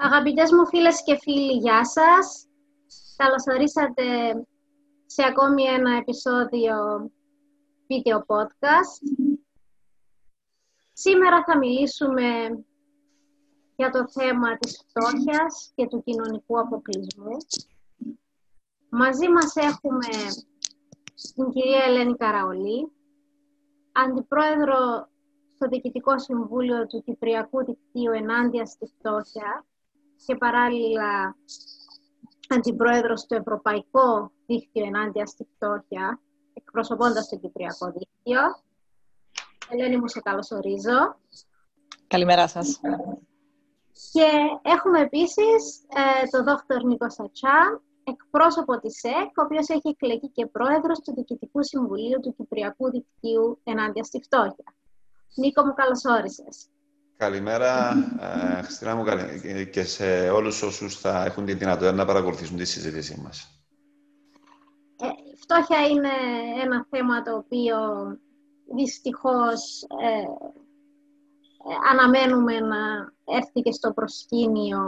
Αγαπητές μου φίλες και φίλοι, γεια σας. Καλώς ορίσατε σε ακόμη ένα επεισόδιο βίντεο podcast. Σήμερα θα μιλήσουμε για το θέμα της φτώχειας και του κοινωνικού αποκλεισμού. Μαζί μας έχουμε την κυρία Ελένη Καραολή, Αντιπρόεδρο στο Διοικητικό Συμβούλιο του Κυπριακού Δικτύου Ενάντια στη Φτώχεια και παράλληλα αντιπρόεδρος στο Ευρωπαϊκό Δίκτυο Ενάντιας στη Φτώχεια, εκπροσωπώντας το Κυπριακό Δίκτυο. Ελένη μου, σε καλωσορίζω. Καλημέρα σας. Και έχουμε επίσης ε, τον δόκτωρ Νίκο Σατσά, εκπρόσωπο της ΕΚ, ο οποίος έχει εκλεγεί και πρόεδρος του Διοικητικού Συμβουλίου του Κυπριακού Δικτύου Ενάντιας στη Φτώχεια. Νίκο μου, καλώς όρισες. Καλημέρα, ε, Χριστίνα μου, και σε όλους όσους θα έχουν τη δυνατότητα να παρακολουθήσουν τη συζήτησή μας. Ε, η φτώχεια είναι ένα θέμα το οποίο δυστυχώς ε, ε, αναμένουμε να έρθει και στο προσκήνιο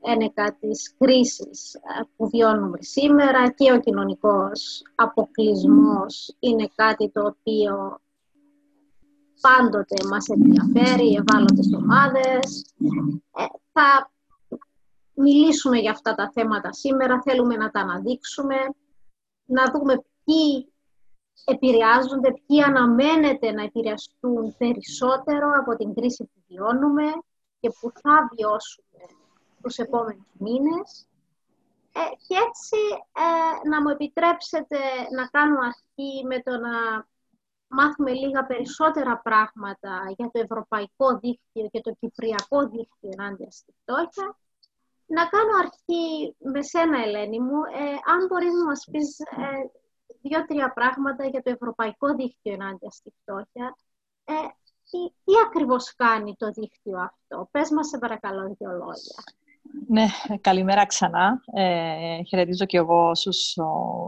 ένεκα της κρίσης που βιώνουμε σήμερα και ο κοινωνικός αποκλεισμός είναι κάτι το οποίο πάντοτε μας ενδιαφέρει, ευάλωτες ομάδες. Ε, θα μιλήσουμε για αυτά τα θέματα σήμερα, θέλουμε να τα αναδείξουμε, να δούμε ποιοι επηρεάζονται, ποιοι αναμένεται να επηρεαστούν περισσότερο από την κρίση που βιώνουμε και που θα βιώσουμε τους επόμενους μήνες. Ε, και έτσι ε, να μου επιτρέψετε να κάνω αρχή με το να μάθουμε λίγα περισσότερα πράγματα για το Ευρωπαϊκό Δίκτυο και το Κυπριακό Δίκτυο ενάντια στη φτώχεια. Να κάνω αρχή με σένα, Ελένη μου, ε, αν μπορείς να μας πεις ε, δύο-τρία πράγματα για το Ευρωπαϊκό Δίκτυο ενάντια στη φτώχεια. Ε, τι, τι ακριβώς κάνει το δίκτυο αυτό; Πες μας, σε παρακαλώ, δύο λόγια. Ναι, καλημέρα ξανά. Ε, χαιρετίζω και εγώ όσους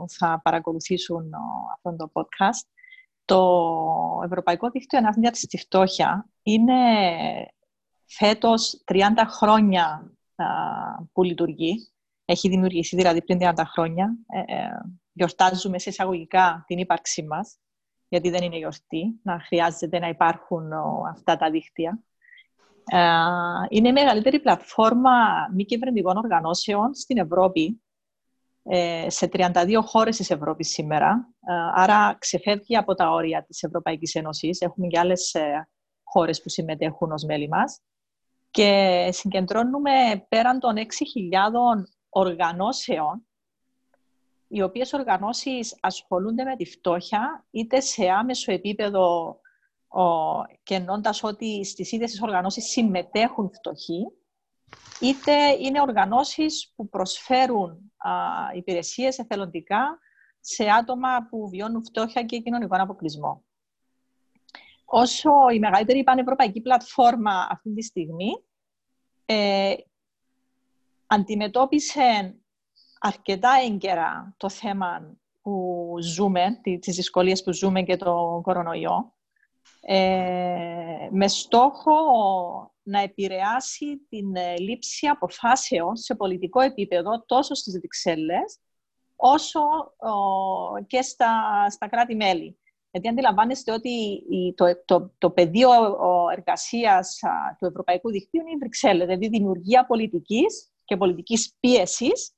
θα παρακολουθήσουν αυτό το podcast. Το Ευρωπαϊκό Δίκτυο Ανάθμια στη Φτώχεια είναι φέτος 30 χρόνια που λειτουργεί. Έχει δημιουργηθεί δηλαδή πριν 30 χρόνια. Ε, ε, γιορτάζουμε σε εισαγωγικά την ύπαρξή μας, γιατί δεν είναι γιορτή, να χρειάζεται να υπάρχουν αυτά τα δίκτυα. Ε, είναι η μεγαλύτερη πλατφόρμα μη κυβερνητικών οργανώσεων στην Ευρώπη ε, σε 32 χώρες της Ευρώπης σήμερα. Ε, άρα ξεφεύγει από τα όρια της Ευρωπαϊκής Ένωσης. Έχουμε και άλλες ε, χώρες που συμμετέχουν ως μέλη μας. Και συγκεντρώνουμε πέραν των 6.000 οργανώσεων, οι οποίες οργανώσεις ασχολούνται με τη φτώχεια, είτε σε άμεσο επίπεδο και εννοώντας ότι στις ίδιες τις οργανώσεις συμμετέχουν φτωχοί, είτε είναι οργανώσεις που προσφέρουν α, υπηρεσίες εθελοντικά σε άτομα που βιώνουν φτώχεια και κοινωνικό αποκλεισμό. Όσο η μεγαλύτερη πανευρωπαϊκή πλατφόρμα αυτή τη στιγμή ε, αντιμετώπισε αρκετά έγκαιρα το θέμα που ζούμε, τις δυσκολίες που ζούμε και το κορονοϊό, ε, με στόχο να επηρεάσει την ε, λήψη αποφάσεων σε πολιτικό επίπεδο τόσο στις Βρυξέλλες όσο και στα, στα κράτη-μέλη. Γιατί αντιλαμβάνεστε ότι το, το, το πεδίο εργασίας του Ευρωπαϊκού Δικτύου είναι η Βρυξέλλες, δηλαδή δημιουργία πολιτικής και πολιτικής πίεσης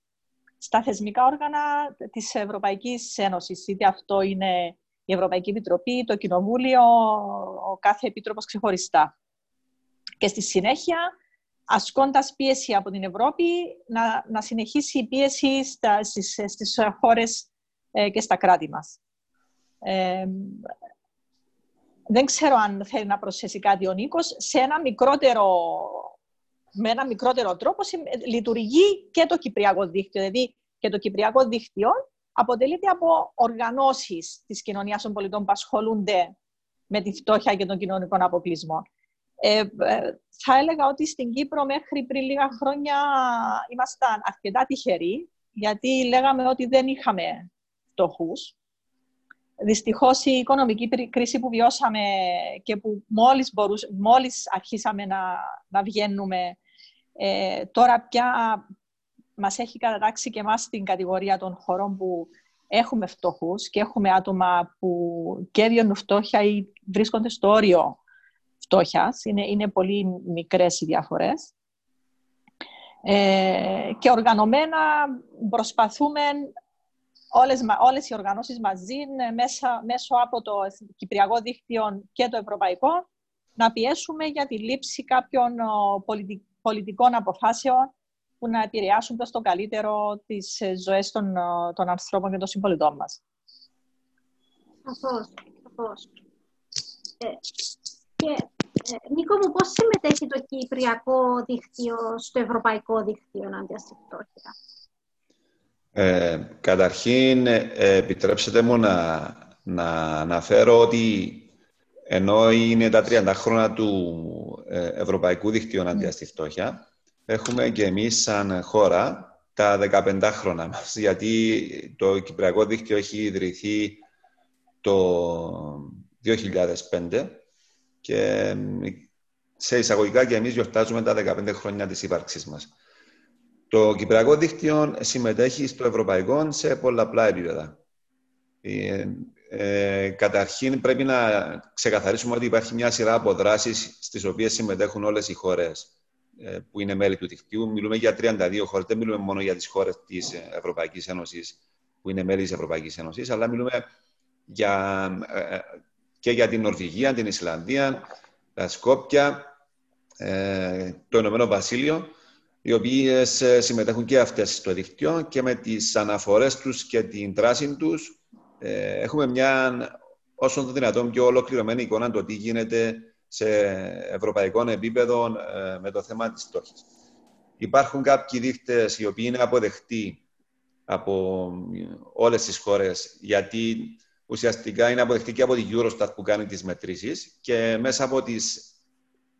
στα θεσμικά όργανα της Ευρωπαϊκής Ένωσης. Είτε αυτό είναι η Ευρωπαϊκή Επιτροπή, το Κοινοβούλιο, ο κάθε επίτροπος ξεχωριστά. Και στη συνέχεια, ασκώντας πίεση από την Ευρώπη, να, να συνεχίσει η πίεση στα, στις, στις χώρες ε, και στα κράτη μας. Ε, δεν ξέρω αν θέλει να προσθέσει κάτι ο Νίκος. Σε ένα μικρότερο, με ένα μικρότερο τρόπο λειτουργεί και το Κυπριακό Δίκτυο. Δηλαδή και το Κυπριακό Δίκτυο αποτελείται από οργανώσεις της κοινωνίας των πολιτών που ασχολούνται με τη φτώχεια και τον κοινωνικό αποκλεισμό. Ε, ε, θα έλεγα ότι στην Κύπρο μέχρι πριν λίγα χρόνια ήμασταν αρκετά τυχεροί, γιατί λέγαμε ότι δεν είχαμε φτωχούς. Δυστυχώς η οικονομική κρίση που βιώσαμε και που μόλις, μπορούσε, μόλις αρχίσαμε να, να βγαίνουμε Ε, τώρα πια μας έχει κατατάξει και εμάς στην κατηγορία των χωρών που έχουμε φτωχούς και έχουμε άτομα που και βιώνουν φτώχεια ή βρίσκονται στο όριο φτώχειας. Είναι, είναι πολύ μικρές οι διαφορές. Ε, και οργανωμένα προσπαθούμε όλες, όλες οι οργανώσεις μαζί μέσα, μέσω από το Κυπριακό Δίκτυο και το Ευρωπαϊκό να πιέσουμε για τη λήψη κάποιων πολιτικών αποφάσεων που να επηρεάσουν προς το καλύτερο τις ε, ζωές των, των ανθρώπων και των συμπολιτών μας. Σαφώς, σαφώς. Ε, και ε, Νίκο μου, πώς συμμετέχει το Κυπριακό Δίκτυο στο Ευρωπαϊκό Δίκτυο ενάντια στη φτώχεια; Ε, καταρχήν, ε, επιτρέψτε μου να, να αναφέρω ότι ενώ είναι τα 30 χρόνια του ε, Ευρωπαϊκού Δικτύου ενάντια στη φτώχεια, έχουμε και εμείς σαν χώρα τα 15 χρόνια μας, γιατί το Κυπριακό Δίκτυο έχει ιδρυθεί το 2005 και σε εισαγωγικά και εμείς γιορτάζουμε τα 15 χρόνια της ύπαρξής μας. Το Κυπριακό Δίκτυο συμμετέχει στο Ευρωπαϊκό σε πολλαπλά επίπεδα. Ε, ε, καταρχήν πρέπει να ξεκαθαρίσουμε ότι υπάρχει μια σειρά από δράσεις στις οποίες συμμετέχουν όλες οι χώρες ε, που είναι μέλη του δικτύου. Μιλούμε για 32 χώρες, δεν μιλούμε μόνο για τις χώρες της Ευρωπαϊκής Ένωσης που είναι μέλη της Ευρωπαϊκής Ένωσης, αλλά μιλούμε για, ε, και για την Νορβηγία, την Ισλανδία, τα Σκόπια, ε, το Ηνωμένο Βασίλειο, οι οποίες ε, συμμετέχουν και αυτές στο δικτύο και με τις αναφορές τους και την δράση τους ε, έχουμε μια όσο το δυνατόν πιο ολοκληρωμένη εικόνα το τι γίνεται σε ευρωπαϊκό επίπεδο ε, με το θέμα της στόχης. Υπάρχουν κάποιοι δείχτες οι οποίοι είναι αποδεκτοί από όλες τις χώρες γιατί ουσιαστικά είναι αποδεκτοί και από την Eurostat που κάνει τις μετρήσεις και μέσα από τις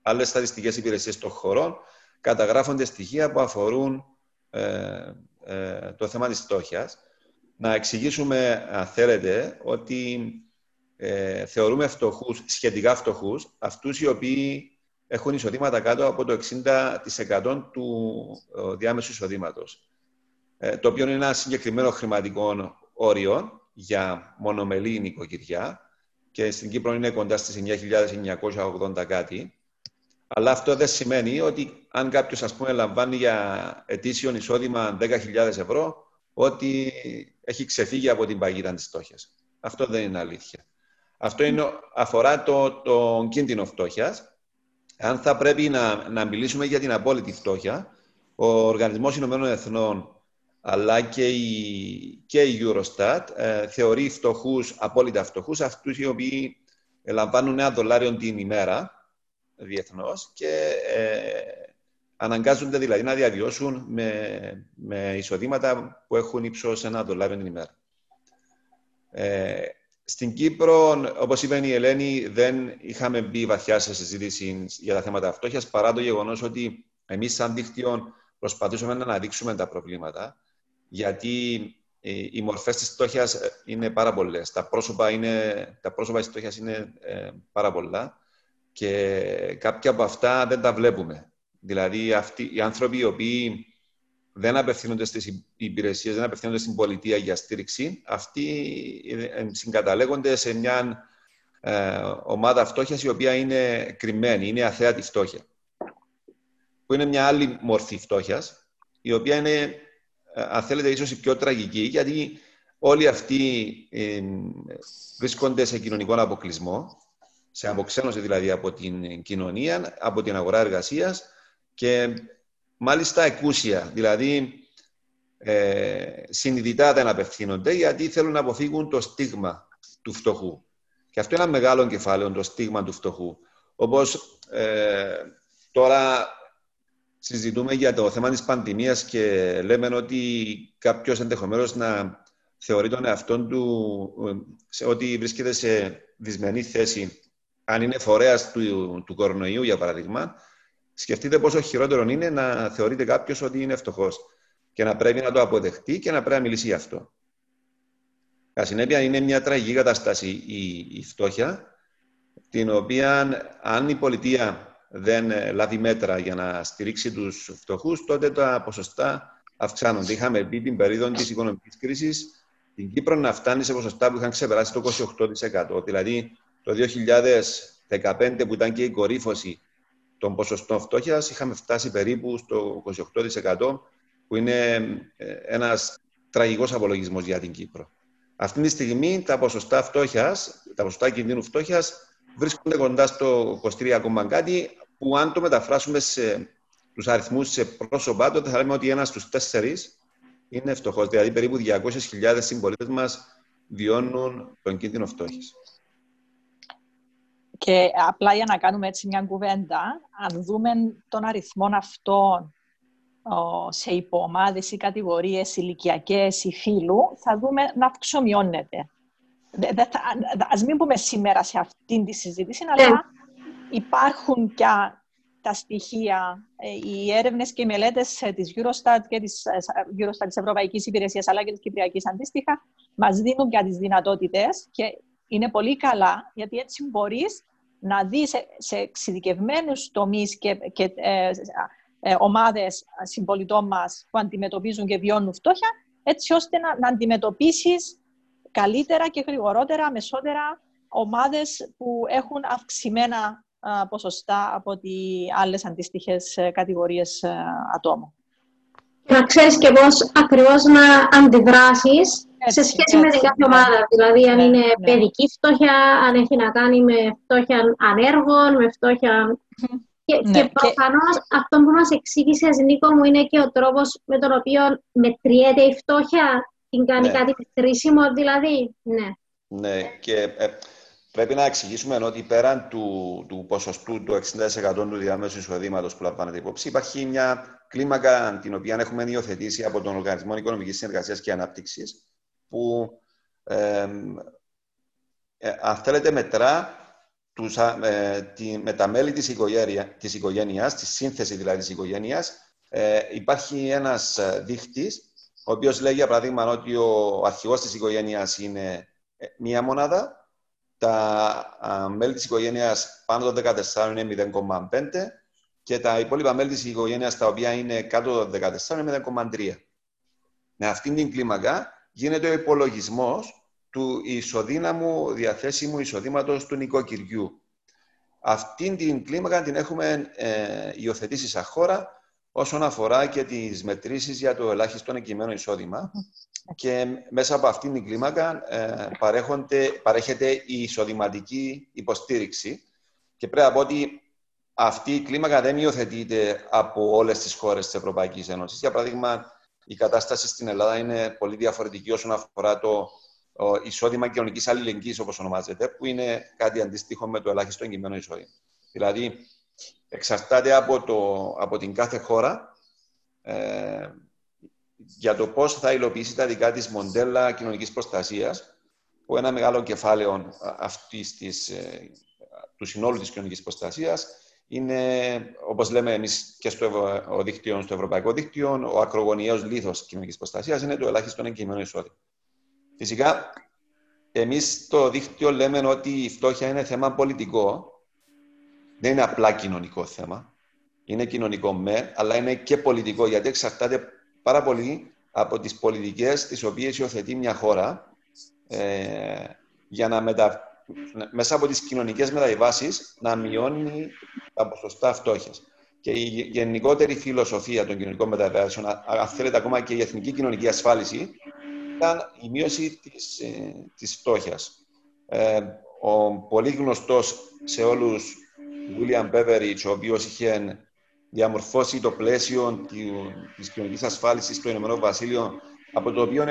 άλλες στατιστικές υπηρεσίες των χωρών καταγράφονται στοιχεία που αφορούν ε, ε, το θέμα της στόχιας. Να εξηγήσουμε, αν θέλετε, ότι ε, θεωρούμε φτωχούς, σχετικά φτωχούς, αυτούς οι οποίοι έχουν εισοδήματα κάτω από το 60% του ε, διάμεσου εισοδήματος. Ε, το οποίο είναι ένα συγκεκριμένο χρηματικό όριο για μονομελή νοικοκυριά και στην Κύπρο είναι κοντά στις 9.980 κάτι. Αλλά αυτό δεν σημαίνει ότι αν κάποιος ας πούμε λαμβάνει για ετήσιο εισόδημα 10.000 ευρώ, ότι έχει ξεφύγει από την παγίδα της φτώχειας. Αυτό δεν είναι αλήθεια. Αυτό είναι, αφορά το, το κίνδυνο φτώχειας. Αν θα πρέπει να, να μιλήσουμε για την απόλυτη φτώχεια, ο Οργανισμός Ηνωμένων Εθνών αλλά και η, και η Eurostat ε, θεωρεί φτωχούς, απόλυτα φτωχούς, αυτούς οι οποίοι λαμβάνουν ένα δολάριο την ημέρα διεθνώς και ε, αναγκάζονται δηλαδή να διαβιώσουν με, με εισοδήματα που έχουν ύψος ένα δολάριο την ημέρα. Ε, στην Κύπρο, όπως είπε η Ελένη, δεν είχαμε μπει βαθιά σε συζήτηση για τα θέματα φτώχειας, παρά το γεγονός ότι εμείς σαν δίκτυο προσπαθούσαμε να αναδείξουμε τα προβλήματα, γιατί ε, οι μορφές της φτώχειας είναι πάρα πολλές. Τα πρόσωπα, είναι, τα πρόσωπα της φτώχειας είναι ε, πάρα πολλά και κάποια από αυτά δεν τα βλέπουμε. Δηλαδή, αυτοί, οι άνθρωποι οι οποίοι δεν απευθύνονται στις υπηρεσίες, δεν απευθύνονται στην πολιτεία για στήριξη, αυτοί ε, συγκαταλέγονται σε μια ε, ομάδα φτώχειας η οποία είναι κρυμμένη, είναι αθέατη φτώχεια. Που είναι μια άλλη μορφή φτώχειας, η οποία είναι, ε, αν θέλετε, ίσως η πιο τραγική, γιατί όλοι αυτοί ε, βρίσκονται σε κοινωνικό αποκλεισμό σε αποξένωση δηλαδή από την κοινωνία, από την αγορά εργασίας και μάλιστα εκούσια, δηλαδή ε, συνειδητά δεν απευθύνονται γιατί θέλουν να αποφύγουν το στίγμα του φτωχού. Και αυτό είναι ένα μεγάλο κεφάλαιο, το στίγμα του φτωχού. Όπως ε, τώρα συζητούμε για το θέμα της πανδημίας και λέμε ότι κάποιος ενδεχομένως να θεωρεί τον εαυτό του σε ότι βρίσκεται σε δυσμενή θέση αν είναι φορέας του, του κορονοϊού, για παράδειγμα, σκεφτείτε πόσο χειρότερο είναι να θεωρείται κάποιος ότι είναι φτωχός και να πρέπει να το αποδεχτεί και να πρέπει να μιλήσει γι' αυτό. Κατά συνέπεια, είναι μια τραγική κατάσταση η, η φτώχεια, την οποία αν η πολιτεία δεν ε, λάβει μέτρα για να στηρίξει τους φτωχούς, τότε τα ποσοστά αυξάνονται. Είχαμε πει την περίοδο της οικονομικής κρίσης την Κύπρο να φτάνει σε ποσοστά που είχαν ξεπεράσει το 28%. Δηλαδή, το 2015 που ήταν και η κορύφωση των ποσοστών φτώχειας, είχαμε φτάσει περίπου στο 28%, που είναι ε, ένας τραγικός απολογισμός για την Κύπρο. Αυτή τη στιγμή τα ποσοστά φτώχειας, τα ποσοστά κινδύνου φτώχειας βρίσκονται κοντά στο 23, κάτι, που αν το μεταφράσουμε σε τους αριθμούς σε πρόσωπά, τότε θα λέμε ότι ένας στους τέσσερις είναι φτωχός. Δηλαδή περίπου 200.000 συμπολίτες μας βιώνουν τον κίνδυνο φτώχειας. Και απλά για να κάνουμε έτσι μια κουβέντα, αν δούμε τον αριθμό αυτών σε υποομάδες ή κατηγορίες ηλικιακές ή φύλου, θα δούμε να αυξομειώνεται. Ας μην πούμε σήμερα σε αυτήν τη συζήτηση, αλλά ναι. υπάρχουν και τα στοιχεία, ε, οι έρευνες και οι μελέτες ε, της Eurostat και της, ε, Eurostat της Ευρωπαϊκής Υπηρεσίας αλλά και της Κυπριακής αντίστοιχα μας δίνουν για τις δυνατότητες και είναι πολύ καλά γιατί έτσι μπορείς να δεις σε, σε εξειδικευμένους τομείς και, και ε, ε, ομάδες συμπολιτών μας που αντιμετωπίζουν και βιώνουν φτώχεια έτσι ώστε να, να αντιμετωπίσεις καλύτερα και γρηγορότερα, μεσότερα ομάδες που έχουν αυξημένα ποσοστά από ότι άλλες αντίστοιχες ε, κατηγορίες ε, ατόμων. Να ξέρεις και πώς ακριβώς να αντιδράσεις σε σχέση με την κάθε ομάδα. Δηλαδή, αν ναι, είναι ναι. παιδική φτώχεια, αν έχει να κάνει με φτώχεια ανέργων, με φτώχεια... Και, ναι, και προφανώς αυτό που μας εξήγησες, Νίκο μου, είναι και ο τρόπος με τον οποίο μετριέται η φτώχεια. Την κάνει ναι. κάτι χρήσιμο, δηλαδή. Ναι. Ναι, και ε, Πρέπει να εξηγήσουμε ότι πέραν του, του ποσοστού του 60% του διαμέσου εισοδήματος που λαμβάνεται υπόψη, υπάρχει μια κλίμακα την οποία έχουμε υιοθετήσει από τον Οργανισμό Οικονομικής Συνεργασίας και Ανάπτυξης, που ε, αν θέλετε μετρά τους, ε, τη, με τα μέλη της, οικογένεια, της οικογένειας, τη σύνθεση δηλαδή της οικογένειας, ε, υπάρχει ένας δείχτης, ο οποίος λέει για παράδειγμα ότι ο αρχηγός της οικογένειας είναι μία μονάδα, τα μέλη της οικογένειας πάνω των 14 είναι 0,5 και τα υπόλοιπα μέλη της οικογένειας τα οποία είναι κάτω των 14 είναι 0,3. Με αυτήν την κλίμακα γίνεται ο υπολογισμός του ισοδύναμου διαθέσιμου εισοδήματος του νοικοκυριού. Αυτήν την κλίμακα την έχουμε ε, υιοθετήσει σαν χώρα όσον αφορά και τις μετρήσεις για το ελάχιστο εγκυμένο εισόδημα και μέσα από αυτήν την κλίμακα ε, παρέχεται η εισοδηματική υποστήριξη και πρέπει να πω ότι αυτή η κλίμακα δεν υιοθετείται από όλες τις χώρες της Ευρωπαϊκής Ένωσης. Για παράδειγμα, η κατάσταση στην Ελλάδα είναι πολύ διαφορετική όσον αφορά το εισόδημα κοινωνικής αλληλεγγύης, όπως ονομάζεται, που είναι κάτι αντίστοιχο με το ελάχιστο εγκυμένο εισόδημα. Δηλαδή, εξαρτάται από, το, από την κάθε χώρα ε, για το πώς θα υλοποιήσει τα δικά της μοντέλα κοινωνικής προστασίας, που ένα μεγάλο κεφάλαιο αυτής της, ε, του συνόλου της κοινωνικής προστασίας είναι, όπως λέμε εμείς και στο ο δίκτυο, στο Ευρωπαϊκό Δίκτυο, ο ακρογωνιαίος λίθος κοινωνικής προστασίας είναι το ελάχιστο εγκυμένο εισόδημα. Φυσικά, εμείς στο δίκτυο λέμε ότι η φτώχεια είναι θέμα πολιτικό, δεν είναι απλά κοινωνικό θέμα. Είναι κοινωνικό με, αλλά είναι και πολιτικό, γιατί εξαρτάται πάρα πολύ από τις πολιτικές τις οποίες υιοθετεί μια χώρα ε, για να μετα... μέσα από τις κοινωνικές μεταβάσεις να μειώνει τα ποσοστά φτώχειας. Και η γενικότερη φιλοσοφία των κοινωνικών μεταβάσεων, αν θέλετε ακόμα και η εθνική κοινωνική ασφάλιση, ήταν η μείωση της, ε, της φτώχειας. Ε, ο πολύ γνωστός σε όλους William Beveridge, ο οποίος είχε διαμορφώσει το πλαίσιο της κοινωνικής ασφάλισης στο Ηνωμένο Βασίλειο, από το οποίο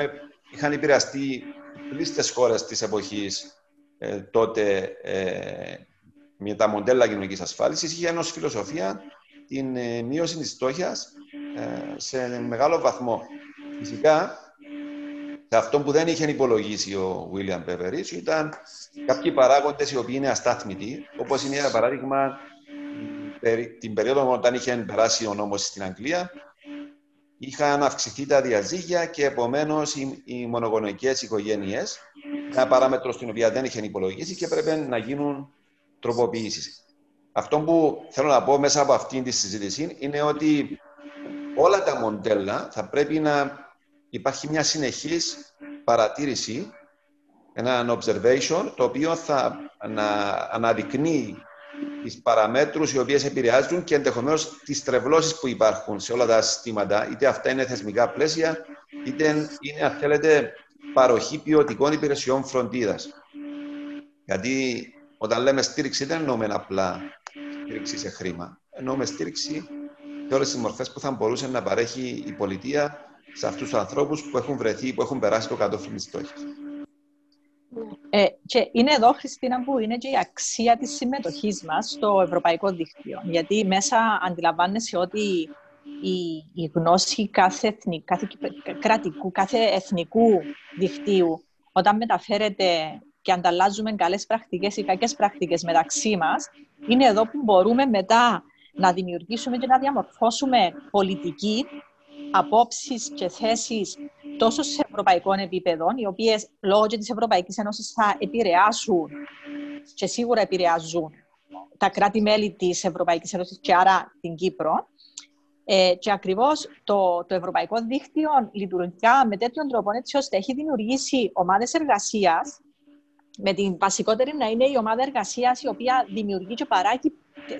είχαν επηρεαστεί πλήστες χώρες της εποχής ε, τότε ε, με τα μοντέλα κοινωνικής ασφάλισης, είχε ως φιλοσοφία την ε, μείωση της στόχιας ε, σε μεγάλο βαθμό. Φυσικά, σε αυτό που δεν είχε υπολογίσει ο Βίλιαμ Πεβερής ήταν κάποιοι παράγοντες οι οποίοι είναι αστάθμητοι, όπως είναι για παράδειγμα την περίοδο όταν είχε περάσει ο νόμος στην Αγγλία, είχαν αυξηθεί τα διαζύγια και επομένως οι, οι μονογονεϊκές οικογένειες, μια παράμετρο στην οποία δεν είχε υπολογίσει και έπρεπε να γίνουν τροποποιήσεις. αυτό που θέλω να πω μέσα από αυτήν τη συζήτηση είναι ότι όλα τα μοντέλα θα πρέπει να υπάρχει μια συνεχής παρατήρηση, ένα observation, το οποίο θα να αναδεικνύει τις παραμέτρους οι οποίες επηρεάζουν και ενδεχομένως τις τρευλώσεις που υπάρχουν σε όλα τα συστήματα, είτε αυτά είναι θεσμικά πλαίσια, είτε είναι, αν θέλετε, παροχή ποιοτικών υπηρεσιών φροντίδας. Γιατί όταν λέμε στήριξη δεν εννοούμε απλά στήριξη σε χρήμα. Εννοούμε στήριξη σε όλες τις μορφές που θα μπορούσε να παρέχει η πολιτεία σε αυτούς τους ανθρώπους που έχουν βρεθεί, που έχουν περάσει το κατόφλι της στόχη. Ε, και είναι εδώ, Χριστίνα, που είναι και η αξία της συμμετοχής μας στο Ευρωπαϊκό Δίκτυο. Γιατί μέσα αντιλαμβάνεσαι ότι η, η γνώση κάθε, εθνικ, κάθε κρατικού, κάθε εθνικού δικτύου, όταν μεταφέρεται και ανταλλάζουμε καλές πρακτικές ή κακές πρακτικές μεταξύ μας, είναι εδώ που μπορούμε μετά να δημιουργήσουμε και να διαμορφώσουμε πολιτική, απόψεις και θέσεις τόσο σε ευρωπαϊκό επίπεδο, οι οποίες λόγω της Ευρωπαϊκής Ένωσης θα επηρεάσουν και σίγουρα επηρεάζουν τα κράτη-μέλη της Ευρωπαϊκής Ένωσης και άρα την Κύπρο. Ε, και ακριβώς το, το Ευρωπαϊκό Δίκτυο λειτουργεί με τέτοιον τρόπο, έτσι ώστε έχει δημιουργήσει ομάδες εργασίας, με την βασικότερη να είναι η ομάδα εργασίας η οποία δημιουργεί και παράγει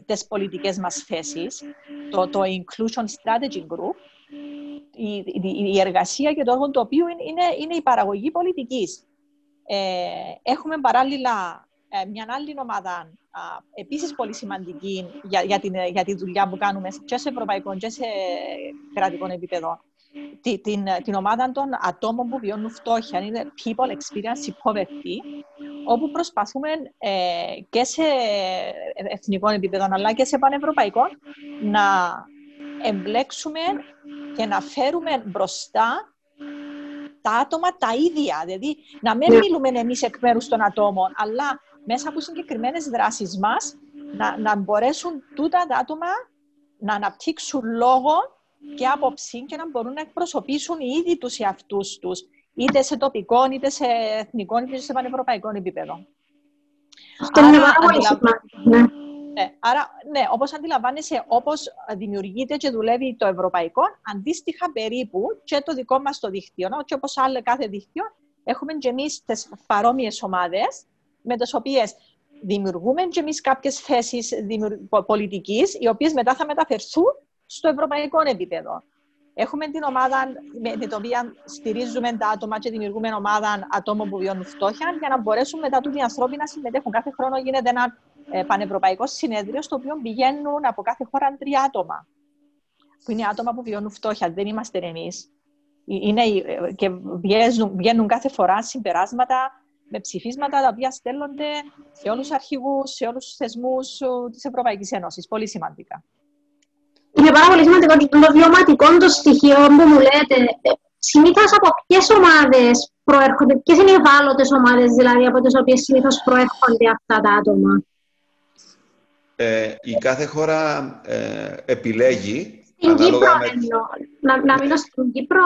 τι πολιτικές μας θέσεις, το, το Inclusion Strategy Group, η, η, εργασία και το έργο του οποίου είναι, είναι η παραγωγή πολιτικής. Ε, έχουμε παράλληλα ε, μια άλλη ομάδα, επίσης πολύ σημαντική για, για, την, για τη δουλειά που κάνουμε και σε ευρωπαϊκό και σε κρατικό επίπεδο, την, την, την ομάδα των ατόμων που βιώνουν φτώχεια, είναι People Experience Poverty, όπου προσπαθούμε ε, και σε εθνικό επίπεδο αλλά και σε πανευρωπαϊκό να εμπλέξουμε και να φέρουμε μπροστά τα άτομα τα ίδια. Δηλαδή, να μην ναι. μιλούμε εμείς εκ μέρους των ατόμων, αλλά μέσα από συγκεκριμένες δράσεις μας να, να μπορέσουν τούτα τα άτομα να αναπτύξουν λόγο και άποψη και να μπορούν να εκπροσωπήσουν οι ίδιοι τους εαυτούς τους, είτε σε τοπικό, είτε σε εθνικό, είτε σε πανευρωπαϊκό επίπεδο. Αυτό είναι πάρα πολύ σημαντικό. Ναι, άρα, ναι, όπως αντιλαμβάνεσαι, όπως δημιουργείται και δουλεύει το ευρωπαϊκό, αντίστοιχα περίπου και το δικό μας το δίκτυο, και όπως άλλο κάθε δίκτυο, έχουμε και εμείς τις παρόμοιες ομάδες, με τις οποίες δημιουργούμε και εμείς κάποιες θέσεις πολιτικής, οι οποίες μετά θα μεταφερθούν στο ευρωπαϊκό επίπεδο. Έχουμε την ομάδα με την οποία στηρίζουμε τα άτομα και δημιουργούμε ομάδα ατόμων που βιώνουν φτώχεια για να μπορέσουν μετά του οι άνθρωποι να συμμετέχουν. Κάθε χρόνο γίνεται ένα ε, πανευρωπαϊκό συνέδριο στο οποίο πηγαίνουν από κάθε χώρα τρία άτομα. Που είναι άτομα που βιώνουν φτώχεια. Δεν είμαστε εμείς. Είναι, ε, και βγαίνουν, βγαίνουν κάθε φορά συμπεράσματα με ψηφίσματα τα οποία στέλνονται σε όλους τους αρχηγούς, σε όλους τους θεσμούς της Ευρωπαϊκής Ένωσης. Πολύ σημαντικά. Είναι πάρα πολύ σημαντικό και το βιωματικό των στοιχείων που μου λέτε. Συνήθως από ποιες ομάδες προέρχονται, ποιες είναι οι ευάλωτες ομάδες δηλαδή από τις οποίες συνήθως προέρχονται αυτά τα άτομα; Ε, η κάθε χώρα ε, επιλέγει. Στην Κύπρο, με... να, να μείνω στην Κύπρο.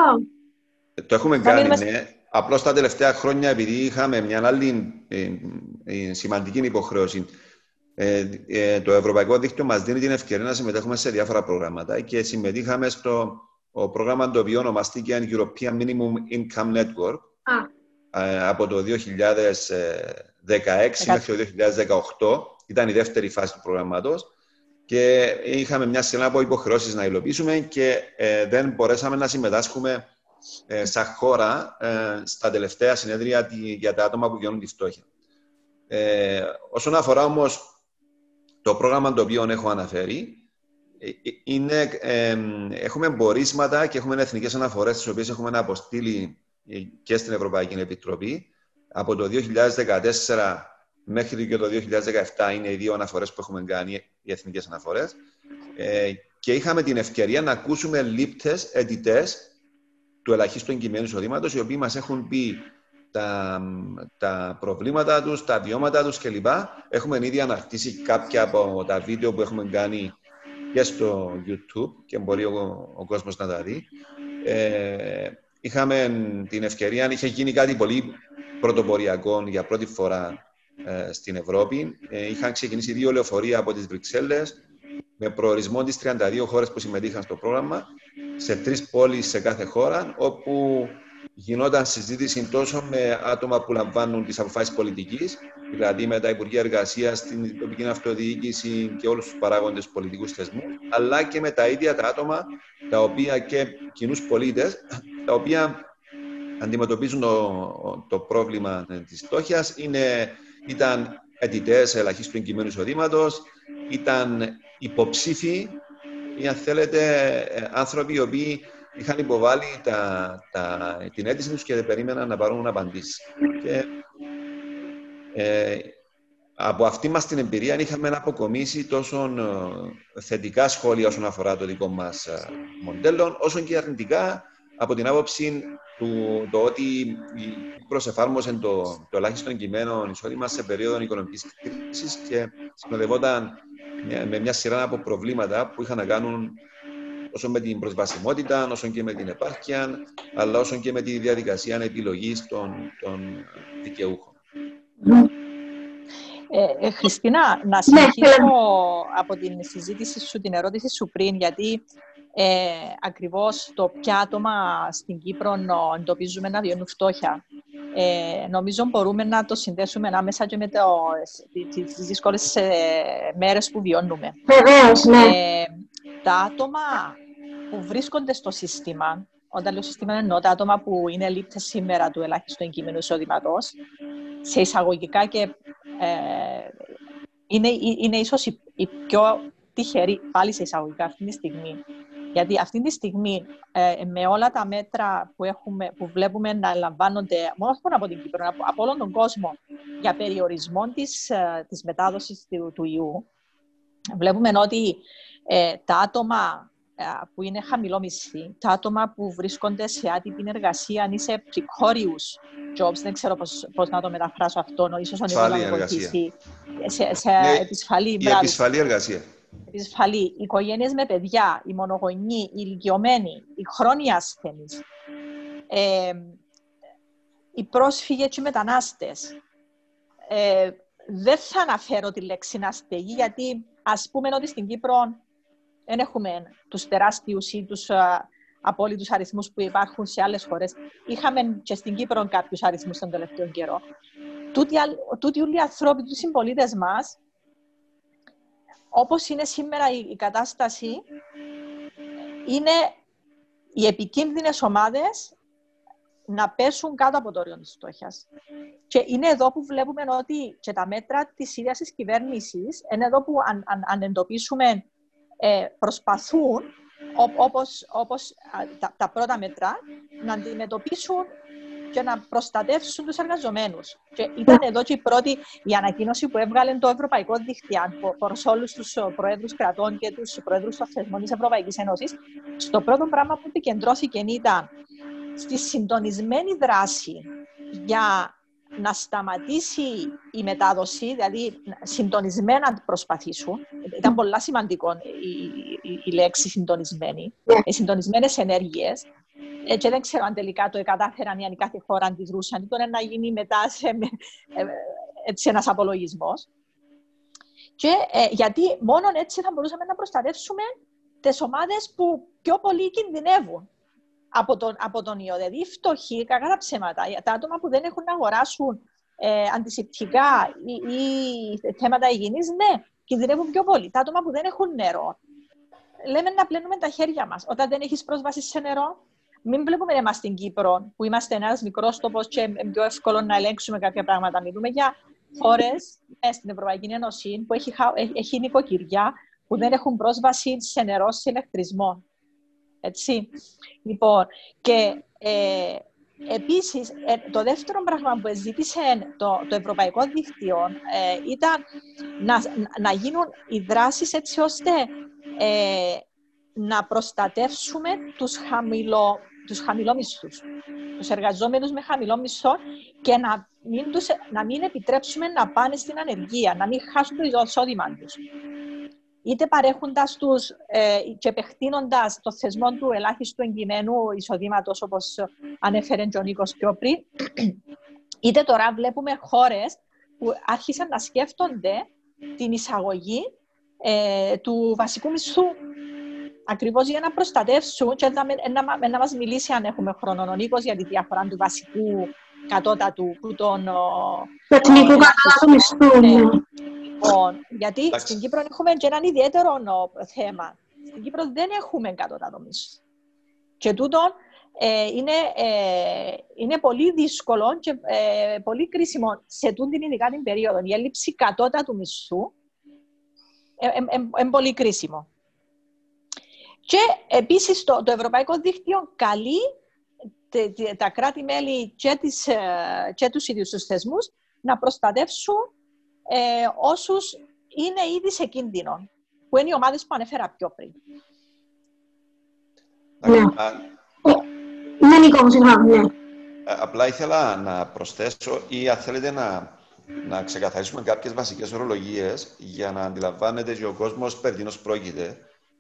Το έχουμε κάνει, ναι. Απλώς τα τελευταία χρόνια, επειδή είχαμε μια άλλη ε, ε, σημαντική υποχρέωση, ε, ε, το Ευρωπαϊκό Δίκτυο μας δίνει την ευκαιρία να συμμετέχουμε σε διάφορα προγράμματα και συμμετείχαμε στο ο πρόγραμμα το οποίο ονομαστήκε European Minimum Income Network από το 2016 μέχρι το 2018 ήταν η δεύτερη φάση του προγραμμάτος και είχαμε μια σειρά από υποχρεώσεις να υλοποιήσουμε και ε, δεν μπορέσαμε να συμμετάσχουμε ε, σαν χώρα ε, στα τελευταία συνέδρια για τα άτομα που βιώνουν τη φτώχεια. Ε, όσον αφορά όμως το πρόγραμμα το οποίο έχω αναφέρει, ε, είναι, έχουμε μπορίσματα και έχουμε εθνικές αναφορές τις οποίες έχουμε αποστείλει και στην Ευρωπαϊκή Επιτροπή. Από το 2014 μέχρι και το 2017 είναι οι δύο αναφορές που έχουμε κάνει, οι εθνικές αναφορές. Ε, και είχαμε την ευκαιρία να ακούσουμε λήπτες, αιτητές του ελαχίστου εγκυμένου εισοδήματος, οι οποίοι μας έχουν πει τα, τα προβλήματα τους, τα βιώματα τους κλπ. Έχουμε ήδη αναρτήσει κάποια από τα βίντεο που έχουμε κάνει και στο YouTube και μπορεί ο, ο κόσμος να τα δει. Ε, είχαμε την ευκαιρία, είχε γίνει κάτι πολύ πρωτοποριακό για πρώτη φορά ε, στην Ευρώπη. Ε, είχαν ξεκινήσει δύο λεωφορεία από τις Βρυξέλλες με προορισμό τις 32 χώρες που συμμετείχαν στο πρόγραμμα σε τρεις πόλεις σε κάθε χώρα, όπου γινόταν συζήτηση τόσο με άτομα που λαμβάνουν τις αποφάσεις πολιτικής, δηλαδή με τα Υπουργεία Εργασίας, την τοπική αυτοδιοίκηση και όλους τους παράγοντες πολιτικούς θεσμούς, αλλά και με τα ίδια τα άτομα τα οποία και κοινούς πολίτες, τα οποία αντιμετωπίζουν το, το πρόβλημα της φτώχειας. Ήταν αιτητές ελαχίστου εγκυμένου εισοδήματος, ήταν υποψήφοι ή αν θέλετε άνθρωποι οι οποίοι είχαν υποβάλει τα, τα, την αίτηση τους και περίμεναν να πάρουν απαντήσεις. Και, ε, από αυτή μας την εμπειρία είχαμε να αποκομίσει τόσο ε, θετικά σχόλια όσον αφορά το δικό μας ε, μοντέλο, όσο και αρνητικά από την άποψη του το ότι προσεφάρμοσε το, το ελάχιστο κειμένο εισόδημα σε περίοδο οικονομικής κρίσης και συνοδευόταν με μια σειρά από προβλήματα που είχαν να κάνουν όσο με την προσβασιμότητα, όσο και με την επάρκεια, αλλά όσο και με τη διαδικασία επιλογής των, των δικαιούχων. Ε, ε, Χριστίνα, να ναι, συνεχίσω από την συζήτηση σου, την ερώτηση σου πριν, γιατί ε, ακριβώς το ποια άτομα στην Κύπρο εντοπίζουμε να βιώνουν φτώχεια. Ε, νομίζω μπορούμε να το συνδέσουμε άμεσα και με το, τις δύσκολες ε, μέρες που βιώνουμε. Βεβαίως, ναι. Ε, τα άτομα που βρίσκονται στο σύστημα, όταν λέω σύστημα εννοώ τα άτομα που είναι λήπτες σήμερα του ελάχιστου εγκύμενου εισόδηματο, σε εισαγωγικά και ε, είναι, είναι ίσως η, η πιο τυχερή, πάλι σε εισαγωγικά αυτή τη στιγμή, γιατί αυτή τη στιγμή, ε, με όλα τα μέτρα που, έχουμε, που βλέπουμε να λαμβάνονται, μόνο από την Κύπρο, από, από όλον τον κόσμο, για περιορισμό της, ε, της μετάδοσης του, του ιού, βλέπουμε ότι ε, τα άτομα ε, που είναι χαμηλό μισθή, τα άτομα που βρίσκονται σε άτυπη εργασία, αν είσαι precarious jobs, δεν ξέρω πώς, πώς να το μεταφράσω αυτό, ίσως ο Νίκο να βοηθήσει, σε, σε επισφαλή, η επισφαλή εργασία επισφαλή, οι οικογένειες με παιδιά, οι μονογονεί, οι ηλικιωμένοι, οι χρόνια ασθενείς, ε, οι πρόσφυγες και οι μετανάστες. Ε, δεν θα αναφέρω τη λέξη αστεγή, γιατί ας πούμε ότι στην Κύπρο δεν έχουμε τους τεράστιους ή τους α, απόλυτους αριθμούς που υπάρχουν σε άλλες χώρες. Είχαμε και στην Κύπρο κάποιους αριθμούς τον τελευταίο καιρό. Τούτοι, τούτοι όλοι οι ανθρώποι, οι συμπολίτες μας, όπως είναι σήμερα η κατάσταση, είναι οι επικίνδυνες ομάδες να πέσουν κάτω από το όριο της φτώχειας. Και είναι εδώ που βλέπουμε ότι και τα μέτρα της ίδιας της κυβέρνησης, είναι εδώ που αν, αν, αν εντοπίσουμε ε, προσπαθούν, όπως, όπως τα, τα πρώτα μέτρα, να αντιμετωπίσουν και να προστατεύσουν τους εργαζομένους. Και ήταν εδώ και η πρώτη η ανακοίνωση που έβγαλε το Ευρωπαϊκό Δικτυάν προ όλους τους προέδρους κρατών και τους προέδρους των θεσμών της Ευρωπαϊκής Ένωσης. Στο πρώτο πράγμα που επικεντρώθηκε ήταν στη συντονισμένη δράση για να σταματήσει η μετάδοση, δηλαδή συντονισμένα να προσπαθήσουν. Ήταν πολύ σημαντικό η, η, η λέξη συντονισμένη. Yeah. Οι συντονισμένες ενέργειες ε, και δεν ξέρω αν τελικά το κατάφεραν ή αν κάθε χώρα αντιδρούσαν. Ήταν να γίνει μετά σε, ε, έτσι ένας απολογισμός. Και ε, γιατί μόνο έτσι θα μπορούσαμε να προστατεύσουμε τις ομάδες που πιο πολύ κινδυνεύουν από τον, από τον ιό. Δηλαδή, φτωχοί, κακά τα ψέματα, τα άτομα που δεν έχουν να αγοράσουν ε, αντισηπτικά ή, ή θέματα υγιεινής, ναι, κινδυνεύουν πιο πολύ. Τα άτομα που δεν έχουν νερό, λέμε να πλένουμε τα χέρια μας. Όταν δεν έχεις πρόσβαση σε νερό, μην βλέπουμε εμάς στην Κύπρο, που είμαστε ένας μικρός τόπος και είναι πιο εύκολο να ελέγξουμε κάποια πράγματα. Μιλούμε για χώρες στην Ευρωπαϊκή Ένωση που έχει, έχει νοικοκυριά που δεν έχουν πρόσβαση σε νερό, σε ηλεκτρισμό. Έτσι. Λοιπόν, και ε, επίσης, ε, το δεύτερο πράγμα που ζήτησε το, το Ευρωπαϊκό Δίκτυο ε, ήταν να, να γίνουν οι δράσεις έτσι ώστε ε, να προστατεύσουμε τους χαμηλό, τους χαμηλόμισθους, τους εργαζόμενους με χαμηλό μισθό και να μην, τους, να μην επιτρέψουμε να πάνε στην ανεργία, να μην χάσουν το εισόδημα τους. Είτε παρέχοντας τους ε, και επεκτείνοντας το θεσμό του ελάχιστου εγκυμένου εισοδήματος, όπως ανέφερε ο Νίκος πιο πριν, είτε τώρα βλέπουμε χώρες που άρχισαν να σκέφτονται την εισαγωγή ε, του βασικού μισθού. Ακριβώ για να προστατεύσουν και να, να, να μα μιλήσει, αν έχουμε χρόνο, ο Νίκο, για τη διαφορά του βασικού κατώτατου που τον. Του εθνικού κατώτατου μισθού. Ναι. Λοιπόν, γιατί στην Κύπρο έχουμε και έναν ιδιαίτερο θέμα. Στην Κύπρο δεν έχουμε κατώτατο μισθό. Και τούτο ε, είναι, ε, είναι πολύ δύσκολο και ε, πολύ κρίσιμο σε τούτη την ειδικά την περίοδο. Η έλλειψη κατώτατου μισθού είναι πολύ κρίσιμο. Και επίσης το, το Ευρωπαϊκό Δίκτυο καλεί τα κράτη-μέλη και, τις, και τους ίδιους τους θεσμούς να προστατεύσουν ε, όσους είναι ήδη σε κίνδυνο, που είναι οι ομάδες που ανέφερα πιο πριν. Ναι. Ναι, Νίκο, συγγνώμη, ναι. Ε, απλά ήθελα να προσθέσω ή αν θέλετε να, να ξεκαθαρίσουμε κάποιες βασικές ορολογίες για να αντιλαμβάνεται και ο κόσμος περί πρόκειται.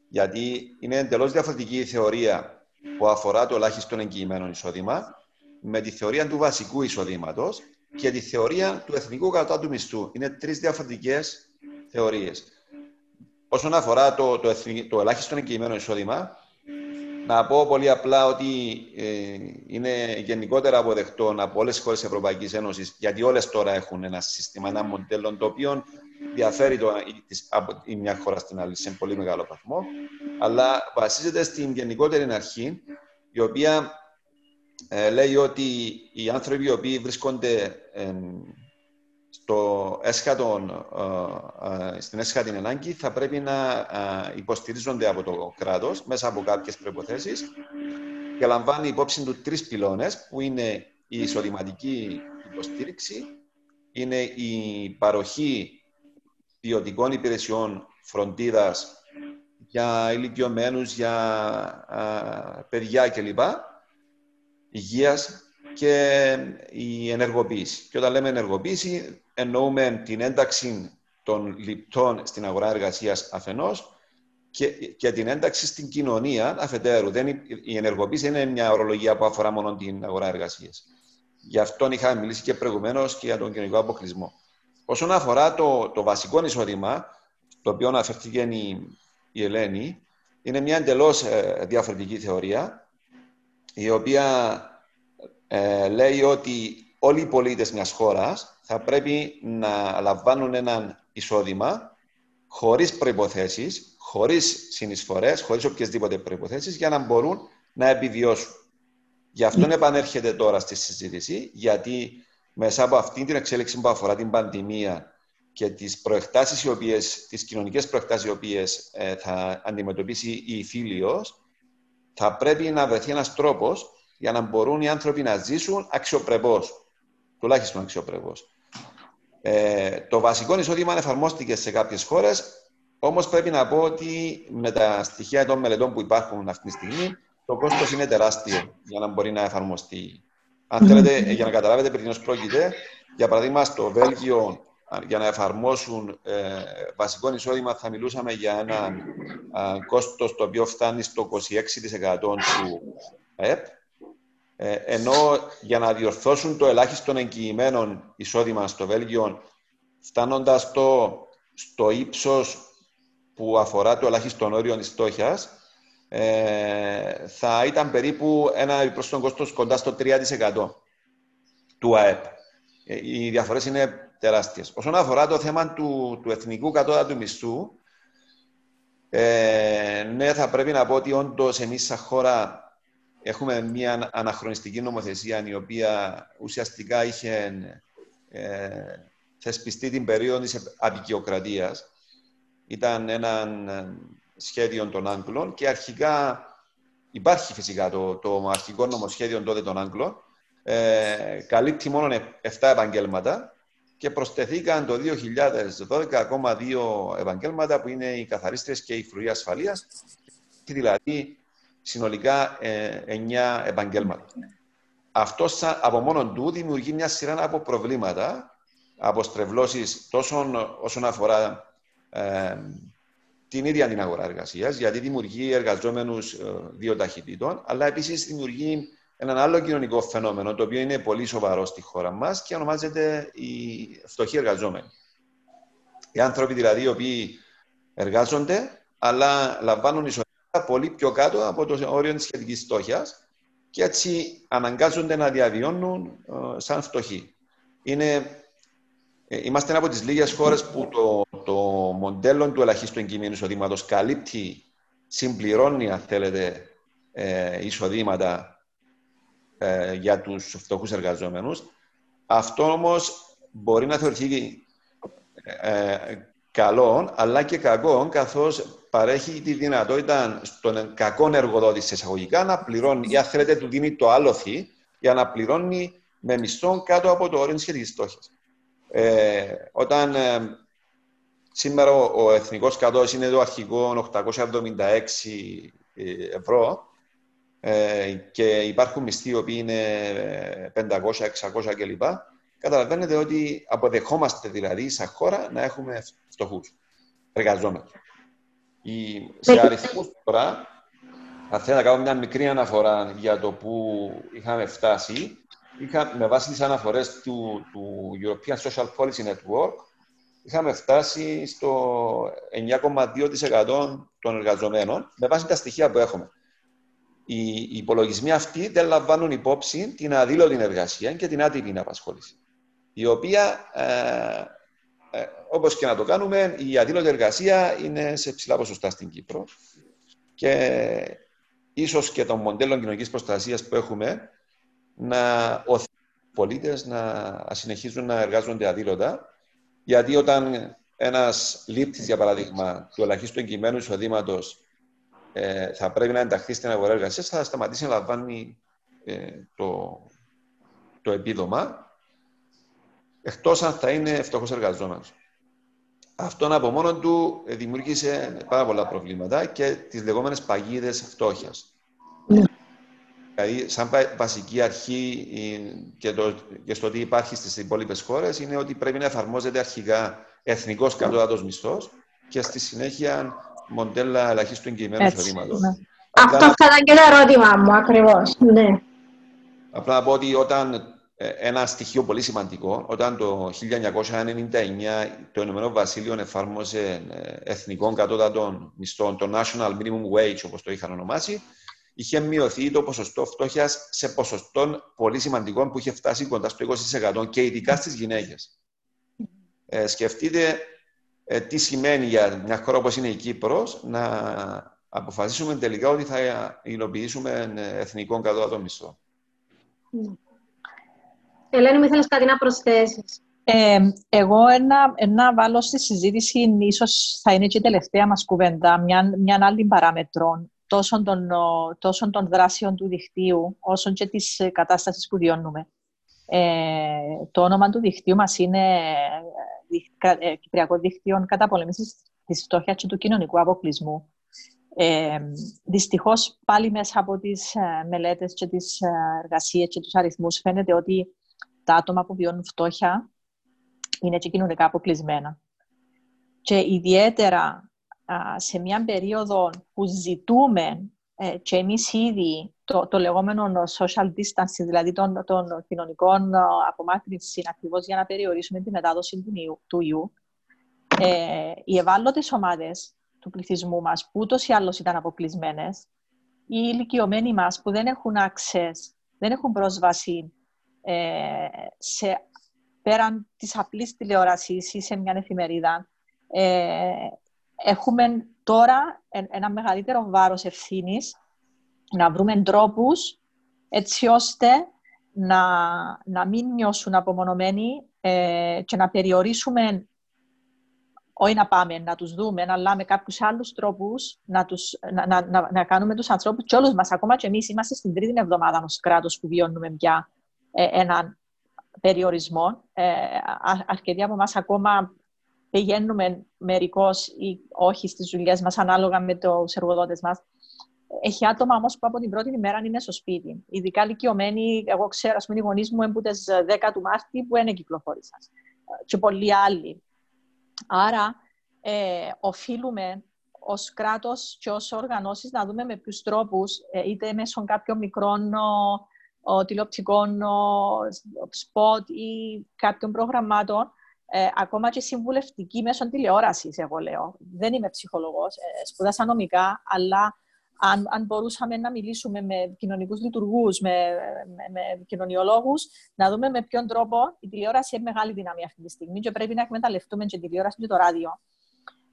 Γιατί είναι εντελώς διαφορετική η θεωρία που αφορά το ελάχιστο εγγυημένο εισόδημα με τη θεωρία του βασικού εισοδήματος και τη θεωρία του εθνικού κατώτατου μισθού. Είναι τρεις διαφορετικές θεωρίες. Όσον αφορά το, το, το ελάχιστο εγγυημένο εισόδημα, να πω πολύ απλά ότι ε, είναι γενικότερα αποδεκτό από όλες τις χώρες της Ευρωπαϊκής Ένωσης, γιατί όλες τώρα έχουν ένα σύστημα, ένα μοντέλο το οποίο διαφέρει το, από η μια χώρα στην άλλη σε πολύ μεγάλο βαθμό, αλλά βασίζεται στην γενικότερη αρχή, η οποία ε, λέει ότι οι άνθρωποι οι οποίοι βρίσκονται ε, στο έσχατον, ε, στην έσχατη ανάγκη θα πρέπει να υποστηρίζονται από το κράτος μέσα από κάποιες προϋποθέσεις και λαμβάνει υπόψη του τρεις πυλώνες που είναι η εισοδηματική υποστήριξη, είναι η παροχή ποιοτικών υπηρεσιών φροντίδας για ηλικιωμένους, για παιδιά κλπ. Υγείας και η ενεργοποίηση. Και όταν λέμε ενεργοποίηση, εννοούμε την ένταξη των λιπτών στην αγορά εργασίας αφενός και, και την ένταξη στην κοινωνία αφετέρου. Δεν, η ενεργοποίηση είναι μια ορολογία που αφορά μόνο την αγορά εργασίας. Γι' αυτό είχαμε μιλήσει και προηγουμένως και για τον κοινωνικό αποκλεισμό. Όσον αφορά το, το βασικό εισόδημα, το οποίο αναφέρθηκε η, η Ελένη, είναι μια εντελώς ε, διαφορετική θεωρία, η οποία ε, λέει ότι όλοι οι πολίτες μιας χώρας θα πρέπει να λαμβάνουν έναν εισόδημα χωρίς προϋποθέσεις, χωρίς συνεισφορές, χωρίς οποιασδήποτε προϋποθέσεις για να μπορούν να επιβιώσουν. Γι' αυτό επανέρχεται τώρα στη συζήτηση, γιατί μέσα από αυτή την εξέλιξη που αφορά την πανδημία και τις προεκτάσεις οι οποίες, τις κοινωνικές προεκτάσεις οι οποίες ε, θα αντιμετωπίσει η Φίλιος, θα πρέπει να βρεθεί ένας τρόπος για να μπορούν οι άνθρωποι να ζήσουν αξιοπρεπώς, τουλάχιστον αξιοπρεπώς. Ε, το βασικό εισόδημα εφαρμόστηκε σε κάποιες χώρες, όμως πρέπει να πω ότι με τα στοιχεία των μελετών που υπάρχουν αυτή τη στιγμή, το κόστος είναι τεράστιο για να μπορεί να εφαρμοστεί. Αν θέλετε, για να καταλάβετε περί πρόκειται, για παράδειγμα στο Βέλγιο για να εφαρμόσουν ε, βασικό εισόδημα θα μιλούσαμε για ένα ε, κόστος το οποίο φτάνει στο 26% του ΕΠ ε, ενώ για να διορθώσουν το ελάχιστο εγγυημένο εισόδημα στο Βέλγιο, φτάνοντας το, στο ύψος που αφορά το ελάχιστο όριο τη φτώχεια, ε, θα ήταν περίπου ένα επιπρόσθετο κόστος κοντά στο 3% του ΑΕΠ. Ε, οι διαφορές είναι τεράστιες. Όσον αφορά το θέμα του, του εθνικού κατώτατου μισθού, ε, ναι, θα πρέπει να πω ότι όντως εμείς, σαν χώρα, έχουμε μια αναχρονιστική νομοθεσία η οποία ουσιαστικά είχε ε, θεσπιστεί την περίοδο της απεικιοκρατίας. Ήταν ένα ε, σχέδιο των Άγγλων και αρχικά υπάρχει φυσικά το, το αρχικό νομοσχέδιο τότε των Άγγλων. Ε, καλύπτει μόνο 7 επαγγέλματα και προσθεθήκαν το 2012 ακόμα δύο επαγγέλματα που είναι οι καθαρίστρες και η φρουρή ασφαλείας. Δηλαδή συνολικά ε, 9 επαγγέλματα. Αυτό από μόνο του δημιουργεί μια σειρά από προβλήματα, από στρεβλώσεις τόσο όσον αφορά ε, την ίδια την αγορά εργασίας, γιατί δημιουργεί εργαζόμενους ε, δύο ταχυτήτων, αλλά επίσης δημιουργεί έναν άλλο κοινωνικό φαινόμενο, το οποίο είναι πολύ σοβαρό στη χώρα μας και ονομάζεται οι φτωχοί εργαζόμενοι. Οι άνθρωποι δηλαδή οι οποίοι εργάζονται, αλλά λαμβάνουν εισοδήματα πολύ πιο κάτω από το όριο της σχετικής φτώχειας και έτσι αναγκάζονται να διαβιώνουν ε, σαν φτωχοί. Είναι, ε, είμαστε από τις λίγες χώρες που το, το μοντέλο του ελαχίστου εγκυμένου εισοδήματος καλύπτει, συμπληρώνει, αν θέλετε, ε, εισοδήματα ε, για τους φτωχούς εργαζόμενους. Αυτό όμως μπορεί να θεωρηθεί ε, καλό, αλλά και κακό, καθώς παρέχει τη δυνατότητα στον κακό εργοδότης σε εισαγωγικά να πληρώνει, ή αν θέλετε, του δίνει το άλοθη για να πληρώνει με μισθό κάτω από το όριο της σχετικής στόχη. Ε, όταν ε, σήμερα ο, ο εθνικός κατώτατος είναι το αρχικό 876 ε, ευρώ ε, και υπάρχουν μισθοί οι οποίοι είναι 500, 600 κλπ. Καταλαβαίνετε ότι αποδεχόμαστε δηλαδή σαν χώρα να έχουμε φτωχούς εργαζόμενους. Σε αριθμούς τώρα, θα θέλω να κάνω μια μικρή αναφορά για το που είχαμε φτάσει. Είχα, με βάση τις αναφορές του, του European Social Policy Network, είχαμε φτάσει στο 9,2% των εργαζομένων, με βάση τα στοιχεία που έχουμε. Οι, οι υπολογισμοί αυτοί δεν λαμβάνουν υπόψη την αδήλωτη εργασία και την άτυπη απασχόληση, η οποία ε, ε, όπως και να το κάνουμε, η αδήλωτη εργασία είναι σε ψηλά ποσοστά στην Κύπρο και ίσως και των μοντέλων κοινωνικής προστασίας που έχουμε να οθούν οι πολίτες να συνεχίζουν να εργάζονται αδήλωτα γιατί όταν ένας λήπτης, για παράδειγμα, του ελαχίστου εγκυμένου εισοδήματος ε, θα πρέπει να ενταχθεί στην αγορά εργασίας, θα σταματήσει να λαμβάνει ε, το, το επίδομα εκτός αν θα είναι φτωχός εργαζόμενος. Αυτό από μόνο του δημιούργησε πάρα πολλά προβλήματα και τις λεγόμενες παγίδες φτώχειας. Ναι. Δηλαδή, σαν βασική αρχή και, το, και στο τι υπάρχει στις υπόλοιπες χώρες είναι ότι πρέπει να εφαρμόζεται αρχικά εθνικός κατώτατος μισθός και στη συνέχεια μοντέλα ελαχίστου εγκυημένου εισοδήματος. Ναι. Αυτό θα ήταν και το ερώτημα μου, ακριβώς. Ναι. Απλά να πω ότι όταν ε, ένα στοιχείο πολύ σημαντικό. Όταν το 1999 το Ηνωμένο Βασίλειο εφάρμοσε ε, εθνικών κατώτατων μισθών, το National Minimum Wage όπως το είχαν ονομάσει, είχε μειωθεί το ποσοστό φτώχειας σε ποσοστό πολύ σημαντικό που είχε φτάσει κοντά στο 20% και ειδικά στις γυναίκες. Ε, σκεφτείτε ε, τι σημαίνει για μια χώρα όπως είναι η Κύπρος να αποφασίσουμε τελικά ότι θα υλοποιήσουμε εθνικών κατώτατων μισθών. Ναι. Ελένη, μου ήθελες κάτι να προσθέσεις; Ε, εγώ ένα, ένα βάλω στη συζήτηση, ίσως θα είναι και η τελευταία μας κουβέντα, μια, μια άλλη παράμετρο τόσο των, τόσο των δράσεων του δικτύου, όσο και της κατάστασης που βιώνουμε. Ε, το όνομα του δικτύου μας είναι ε, Κυπριακό Δίκτυο Καταπολέμησης της Φτώχειας και του Κοινωνικού Αποκλεισμού. Ε, δυστυχώς, πάλι μέσα από τις ε, μελέτες και τις ε, εργασίες και τους αριθμούς φαίνεται ότι τα άτομα που βιώνουν φτώχεια είναι και κοινωνικά αποκλεισμένα. Και ιδιαίτερα σε μια περίοδο που ζητούμε ε, και εμείς ήδη το, το λεγόμενο social distance, δηλαδή των, των κοινωνικών απομάκρυνση ακριβώς για να περιορίσουμε τη μετάδοση του ιού, του ιού ε, οι ευάλωτες ομάδες του πληθυσμού μας, που ούτως ή άλλως ήταν αποκλεισμένες, οι ηλικιωμένοι μας που δεν έχουν access, δεν έχουν πρόσβαση ε, σε, πέραν της απλής τηλεόρασης ή σε μια εφημερίδα, ε, έχουμε τώρα ένα μεγαλύτερο βάρος ευθύνης να βρούμε τρόπους έτσι ώστε να, να μην νιώσουν απομονωμένοι ε, και να περιορίσουμε όχι να πάμε να τους δούμε, αλλά με κάποιους άλλους τρόπους να, τους, να, να, να, να κάνουμε τους ανθρώπους και όλους μας, ακόμα και εμείς είμαστε στην τρίτη εβδομάδα ως κράτος που βιώνουμε πια ε, έναν περιορισμό. Ε, αρκετοί από εμάς ακόμα πηγαίνουμε μερικώς ή όχι στις δουλειές μας, ανάλογα με τους εργοδότες μας. Έχει άτομα όμως που από την πρώτη ημέρα είναι στο σπίτι. Ειδικά ηλικιωμένοι, εγώ ξέρω, ας πούμε, οι γονείς μου έμπουν 10 του Μάρτη που δεν κυκλοφόρησαν. Και πολλοί άλλοι. Άρα, ε, οφείλουμε ως κράτος και ως οργανώσεις να δούμε με ποιους τρόπους, ε, είτε μέσω κάποιων μικρών τηλεοπτικών σποτ ή κάποιων προγραμμάτων, ε, ακόμα και συμβουλευτική μέσω τηλεόρασης, εγώ λέω. Δεν είμαι ψυχολόγο, ε, σπουδάσα νομικά, αλλά αν, αν μπορούσαμε να μιλήσουμε με κοινωνικούς λειτουργούς, με, με, με κοινωνιολόγους, να δούμε με ποιον τρόπο η τηλεόραση έχει μεγάλη δύναμη αυτή τη στιγμή και πρέπει να εκμεταλλευτούμε και την τηλεόραση και το ράδιο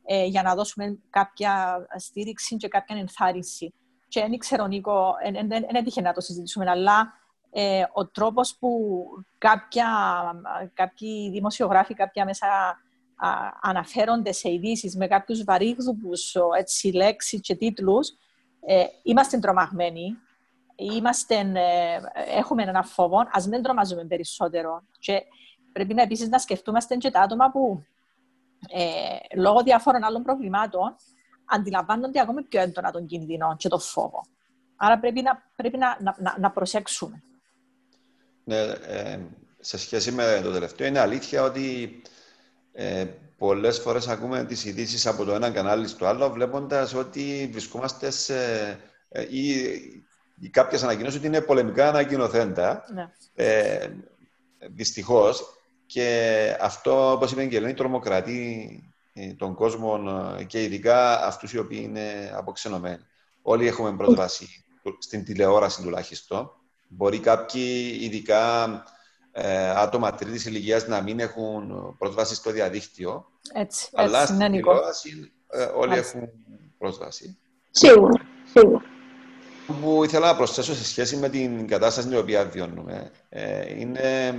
ε, για να δώσουμε κάποια στήριξη και κάποια ενθάρρυνση. Και δεν ξέρω, Νίκο, δεν έτυχε να το συζητήσουμε, αλλά ε, ο τρόπος που κάποια, κάποιοι δημοσιογράφοι, κάποια μέσα α, αναφέρονται σε ειδήσεις με κάποιους βαρύγδουπους έτσι, λέξεις και τίτλους, ε, είμαστε τρομαγμένοι, είμαστε, ε, έχουμε ένα φόβο, ας μην τρομαζούμε περισσότερο. Και πρέπει να επίσης να σκεφτούμε και τα άτομα που ε, λόγω διάφορων άλλων προβλημάτων αντιλαμβάνονται ακόμη πιο έντονα τον κίνδυνο και τον φόβο. Άρα πρέπει να, πρέπει να, να, να προσέξουμε. Ναι, ε, σε σχέση με το τελευταίο, είναι αλήθεια ότι ε, πολλές φορές ακούμε τις ειδήσεις από το ένα κανάλι στο άλλο, βλέποντας ότι βρισκόμαστε σε... Ε, ή, ή κάποιες ανακοινώσεις ότι είναι πολεμικά ανακοινωθέντα. Ναι. Ε, δυστυχώς. Και αυτό, όπως είπε και η Ελένη, τρομοκρατεί ε, τον κόσμο ε, και ειδικά αυτούς οι οποίοι είναι αποξενωμένοι. Όλοι έχουμε πρόσβαση στην τηλεόραση τουλάχιστον. Μπορεί κάποιοι, ειδικά ε, άτομα τρίτης ηλικίας, να μην έχουν πρόσβαση στο διαδίκτυο. Έτσι, αλλά έτσι, στην τηλεόραση ε, όλοι έτσι. έχουν πρόσβαση. Σίγουρα, σίγουρα. Που ήθελα να προσθέσω σε σχέση με την κατάσταση την οποία βιώνουμε ε, είναι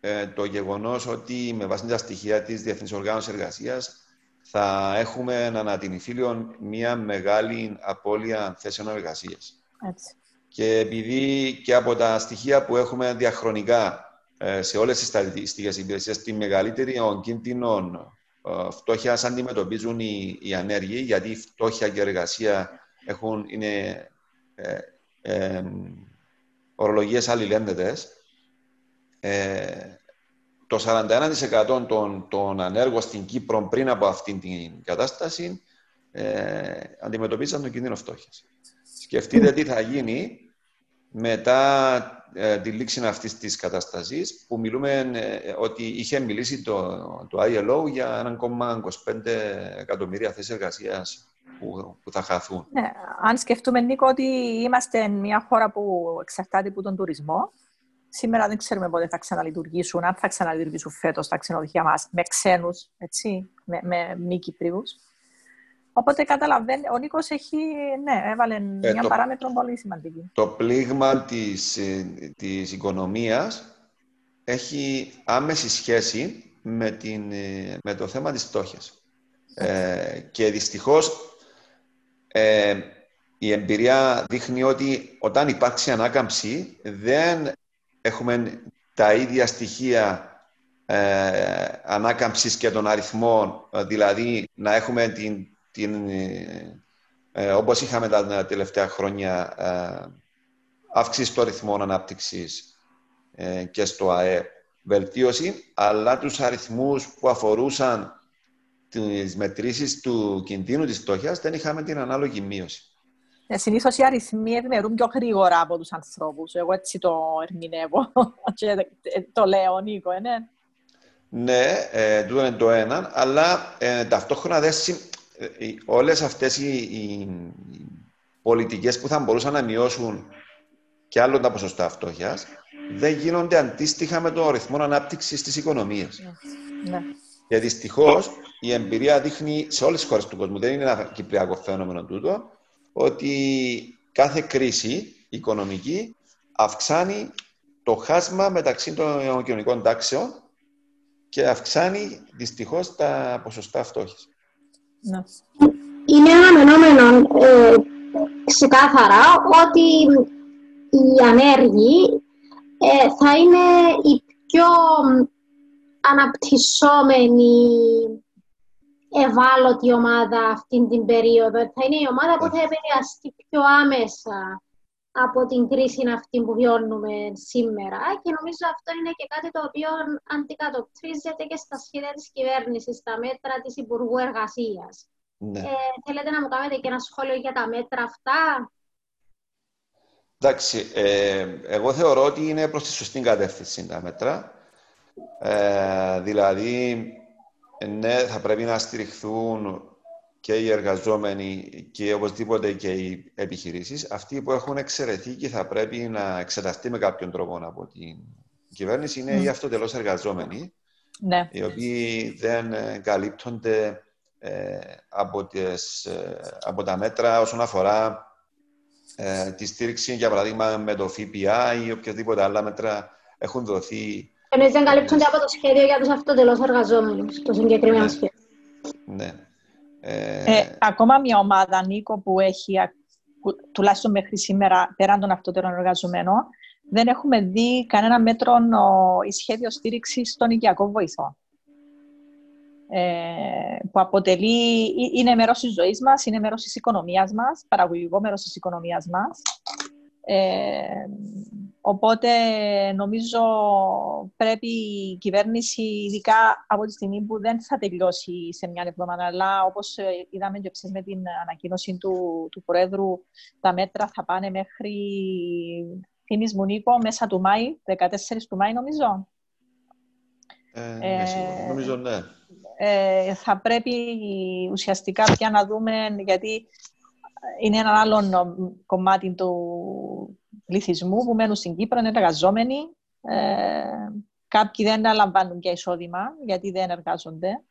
ε, το γεγονός ότι με βάση τα στοιχεία της Διεθνής Οργάνωσης Εργασίας θα έχουμε ανατινηφίλιο μια μεγάλη απώλεια θέσεων εργασίας. Έτσι. Και επειδή και από τα στοιχεία που έχουμε διαχρονικά ε, σε όλες τις στατιστικές υπηρεσίες, τη μεγαλύτερη κίνδυνο ε, φτώχειας αντιμετωπίζουν οι, οι ανέργοι, γιατί η φτώχεια και η εργασία έχουν, είναι ε, ε, ορολογίες αλληλένδετες. Ε, το 41% των, των ανέργων στην Κύπρο πριν από αυτήν την κατάσταση ε, αντιμετωπίζαν τον κίνδυνο φτώχειας. Σκεφτείτε τι θα γίνει μετά ε, τη λήξη αυτής της κατάσταση, που μιλούμε ε, ότι είχε μιλήσει το, το ILO για 1,25 εκατομμύρια θέσεις εργασίας που, που, θα χαθούν. Ναι, αν σκεφτούμε, Νίκο, ότι είμαστε μια χώρα που εξαρτάται από τον τουρισμό, Σήμερα δεν ξέρουμε πότε θα ξαναλειτουργήσουν, αν θα ξαναλειτουργήσουν φέτος τα ξενοδοχεία μας με ξένους, με, με μη Κυπρίου. Οπότε καταλαβαίνει, ο Νίκος έχει, ναι, έβαλε ε, μια το, παράμετρο πολύ σημαντική. Το πλήγμα της, ε, της οικονομίας έχει άμεση σχέση με, την, ε, με το θέμα της φτώχειας. Ε, και δυστυχώς ε, η εμπειρία δείχνει ότι όταν υπάρξει ανάκαμψη δεν έχουμε τα ίδια στοιχεία ε, ανάκαμψης και των αριθμών, δηλαδή να έχουμε την, την ε, όπως είχαμε τα τελευταία χρόνια ε, αύξηση των αριθμών ανάπτυξης ε, και στο ΑΕ βελτίωση, αλλά τους αριθμούς που αφορούσαν τις μετρήσεις του κινδύνου της φτώχειας δεν είχαμε την ανάλογη μείωση. Ε, Συνήθως οι αριθμοί ευημερούν πιο γρήγορα από τους ανθρώπους. Εγώ έτσι το ερμηνεύω. Ε, το λέω, Νίκο, ε, ναι. Ναι, ε, τούτο είναι το ένα, αλλά ε, ταυτόχρονα δεν ε, όλες αυτές οι, οι, πολιτικές που θα μπορούσαν να μειώσουν και άλλο τα ποσοστά φτώχειας, δεν γίνονται αντίστοιχα με τον ρυθμό ανάπτυξης της οικονομίας. Ναι. Και δυστυχώς η εμπειρία δείχνει σε όλες τις χώρες του κόσμου, δεν είναι ένα κυπριακό φαινόμενο τούτο, ότι κάθε κρίση οικονομική αυξάνει το χάσμα μεταξύ των κοινωνικών τάξεων και αυξάνει δυστυχώς τα ποσοστά φτώχειας. Ναι. Είναι αναμενόμενο ε, ξεκάθαρα ότι οι ανέργοι ε, θα είναι οι πιο αναπτυσσόμενοι ευάλωτη ομάδα αυτή την περίοδο. Θα είναι η ομάδα που θα επηρεαστεί πιο άμεσα από την κρίση αυτή που βιώνουμε σήμερα και νομίζω αυτό είναι και κάτι το οποίο αντικατοπτρίζεται και στα σχέδια της κυβέρνησης, στα μέτρα της Υπουργού Εργασίας. Ναι. Ε, θέλετε να μου κάνετε και ένα σχόλιο για τα μέτρα αυτά; Εντάξει, ε, εγώ θεωρώ ότι είναι προς τη σωστή κατεύθυνση τα μέτρα. Ε, δηλαδή, ναι, θα πρέπει να στηριχθούν και οι εργαζόμενοι και οπωσδήποτε και οι επιχειρήσεις. Αυτοί που έχουν εξαιρεθεί και θα πρέπει να εξεταστεί με κάποιον τρόπο από την κυβέρνηση είναι mm. οι αυτοτελώς εργαζόμενοι, ναι. οι οποίοι δεν καλύπτονται ε, από, τις, ε, από τα μέτρα όσον αφορά ε, τη στήριξη, για παράδειγμα, με το ΦΠΑ ή οποιαδήποτε άλλα μέτρα έχουν δοθεί. Εμείς δεν καλύπτονται από το σχέδιο για τους αυτοτελώς εργαζόμενους, το συγκεκριμένο ναι. σχέδιο. Ναι. Ε, ακόμα μια ομάδα, Νίκο, που έχει τουλάχιστον μέχρι σήμερα, πέραν των αυτότερων εργαζομένων, δεν έχουμε δει κανένα μέτρο ή σχέδιο στήριξης στον οικιακό βοηθό. Ε, που αποτελεί, είναι μέρος της ζωής μας, είναι μέρος της οικονομίας μας, παραγωγικό μέρος της οικονομίας μας. Ε, οπότε νομίζω πρέπει η κυβέρνηση, ειδικά από τη στιγμή που δεν θα τελειώσει σε μια εβδομάδα, αλλά όπως είδαμε και με την ανακοίνωση του, του Προέδρου, τα μέτρα θα πάνε μέχρι, θυμής μου Νίκο, μέσα του Μάη, 14 του Μάη νομίζω. Ε, ναι, ε, νομίζω ναι ε, θα πρέπει ουσιαστικά πια να δούμε, γιατί είναι ένα άλλο κομμάτι του πληθυσμού που μένουν στην Κύπρο, είναι εργαζόμενοι. Ε, κάποιοι δεν αναλαμβάνουν και εισόδημα, γιατί δεν εργάζονται.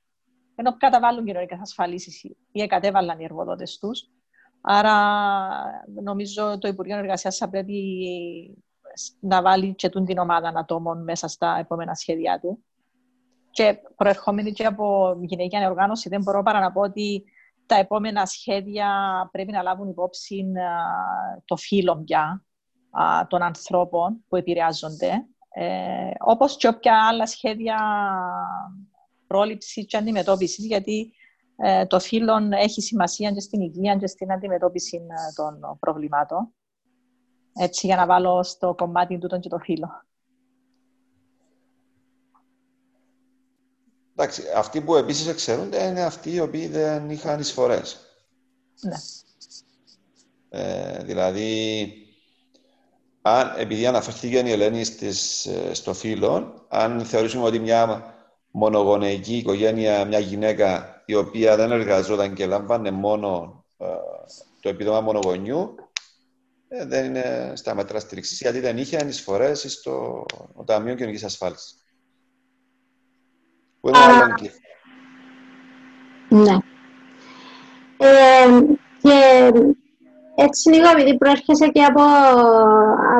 Ενώ καταβάλουν κοινωνικέ ασφαλίσεις ή κατέβαλαν οι εργοδότες τους. Άρα, νομίζω το Υπουργείο Εργασίας θα πρέπει να βάλει και την ομάδα ατόμων μέσα στα επόμενα σχέδιά του και προερχόμενη και από γυναική ανεοργάνωση, δεν μπορώ παρά να πω ότι τα επόμενα σχέδια πρέπει να λάβουν υπόψη το φύλλο πια των ανθρώπων που επηρεάζονται, ε, όπως και όποια άλλα σχέδια πρόληψης και αντιμετώπισης, γιατί ε, το φύλλο έχει σημασία και στην υγεία και στην αντιμετώπιση ε, των προβλημάτων. Έτσι, για να βάλω στο κομμάτι του και το φύλλο. Εντάξει, αυτοί που επίσης εξαιρούνται είναι αυτοί οι οποίοι δεν είχαν εισφορές. Ναι. Ε, δηλαδή, αν, επειδή αναφέρθηκε η Ελένη στις, ε, στο φύλλο, αν θεωρήσουμε ότι μια μονογονεϊκή οικογένεια, μια γυναίκα η οποία δεν εργαζόταν και λάμβανε μόνο ε, το επίδομα μονογονιού, ε, δεν είναι στα μέτρα στήριξης, γιατί δεν είχε ανισφορές στο Ταμείο Κοινωνικής Ασφάλισης. Που είναι άλλο Ναι. Ε, και έτσι λίγο επειδή προέρχεσαι και από,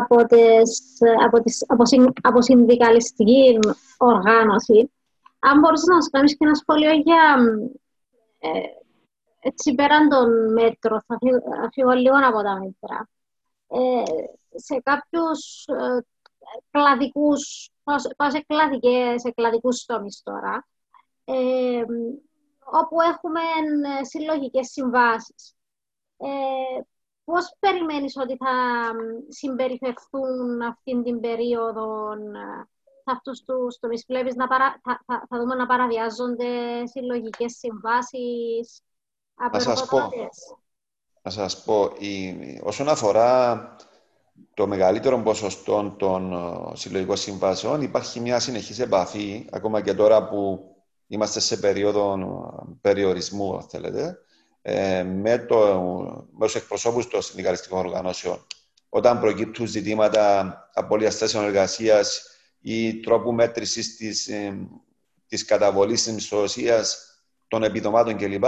από, τις, από, τις, από, συν, από συνδικαλιστική οργάνωση, αν μπορείς να μας κάνεις και ένα σχόλιο για ε, έτσι πέραν των μέτρων, θα φύγω, λίγο από τα μέτρα. Ε, σε κάποιους ε, κλαδικούς πάω σε, κλαδικές, σε κλαδικούς τομείς τώρα, ε, όπου έχουμε ε, συλλογικές συμβάσεις. Ε, πώς περιμένεις ότι θα συμπεριφερθούν αυτήν την περίοδο ε, σε αυτούς τους τομείς; Βλέπεις να παρα... θα, θα, θα, δούμε να παραβιάζονται συλλογικές συμβάσεις από να σας πω, να σας πω. Η, όσον αφορά το μεγαλύτερο ποσοστό των ε, συλλογικών συμβάσεων υπάρχει μια συνεχής επαφή, ακόμα και τώρα που είμαστε σε περίοδο ε, περιορισμού, αν θέλετε, ε, με, το, με τους εκπροσώπους των συνδικαλιστικών οργανώσεων. Όταν προκύπτουν ζητήματα απώλειας θέσεων εργασίας ή τρόπου μέτρησης της, της καταβολής της μισθωσίας των επιδομάτων κλπ.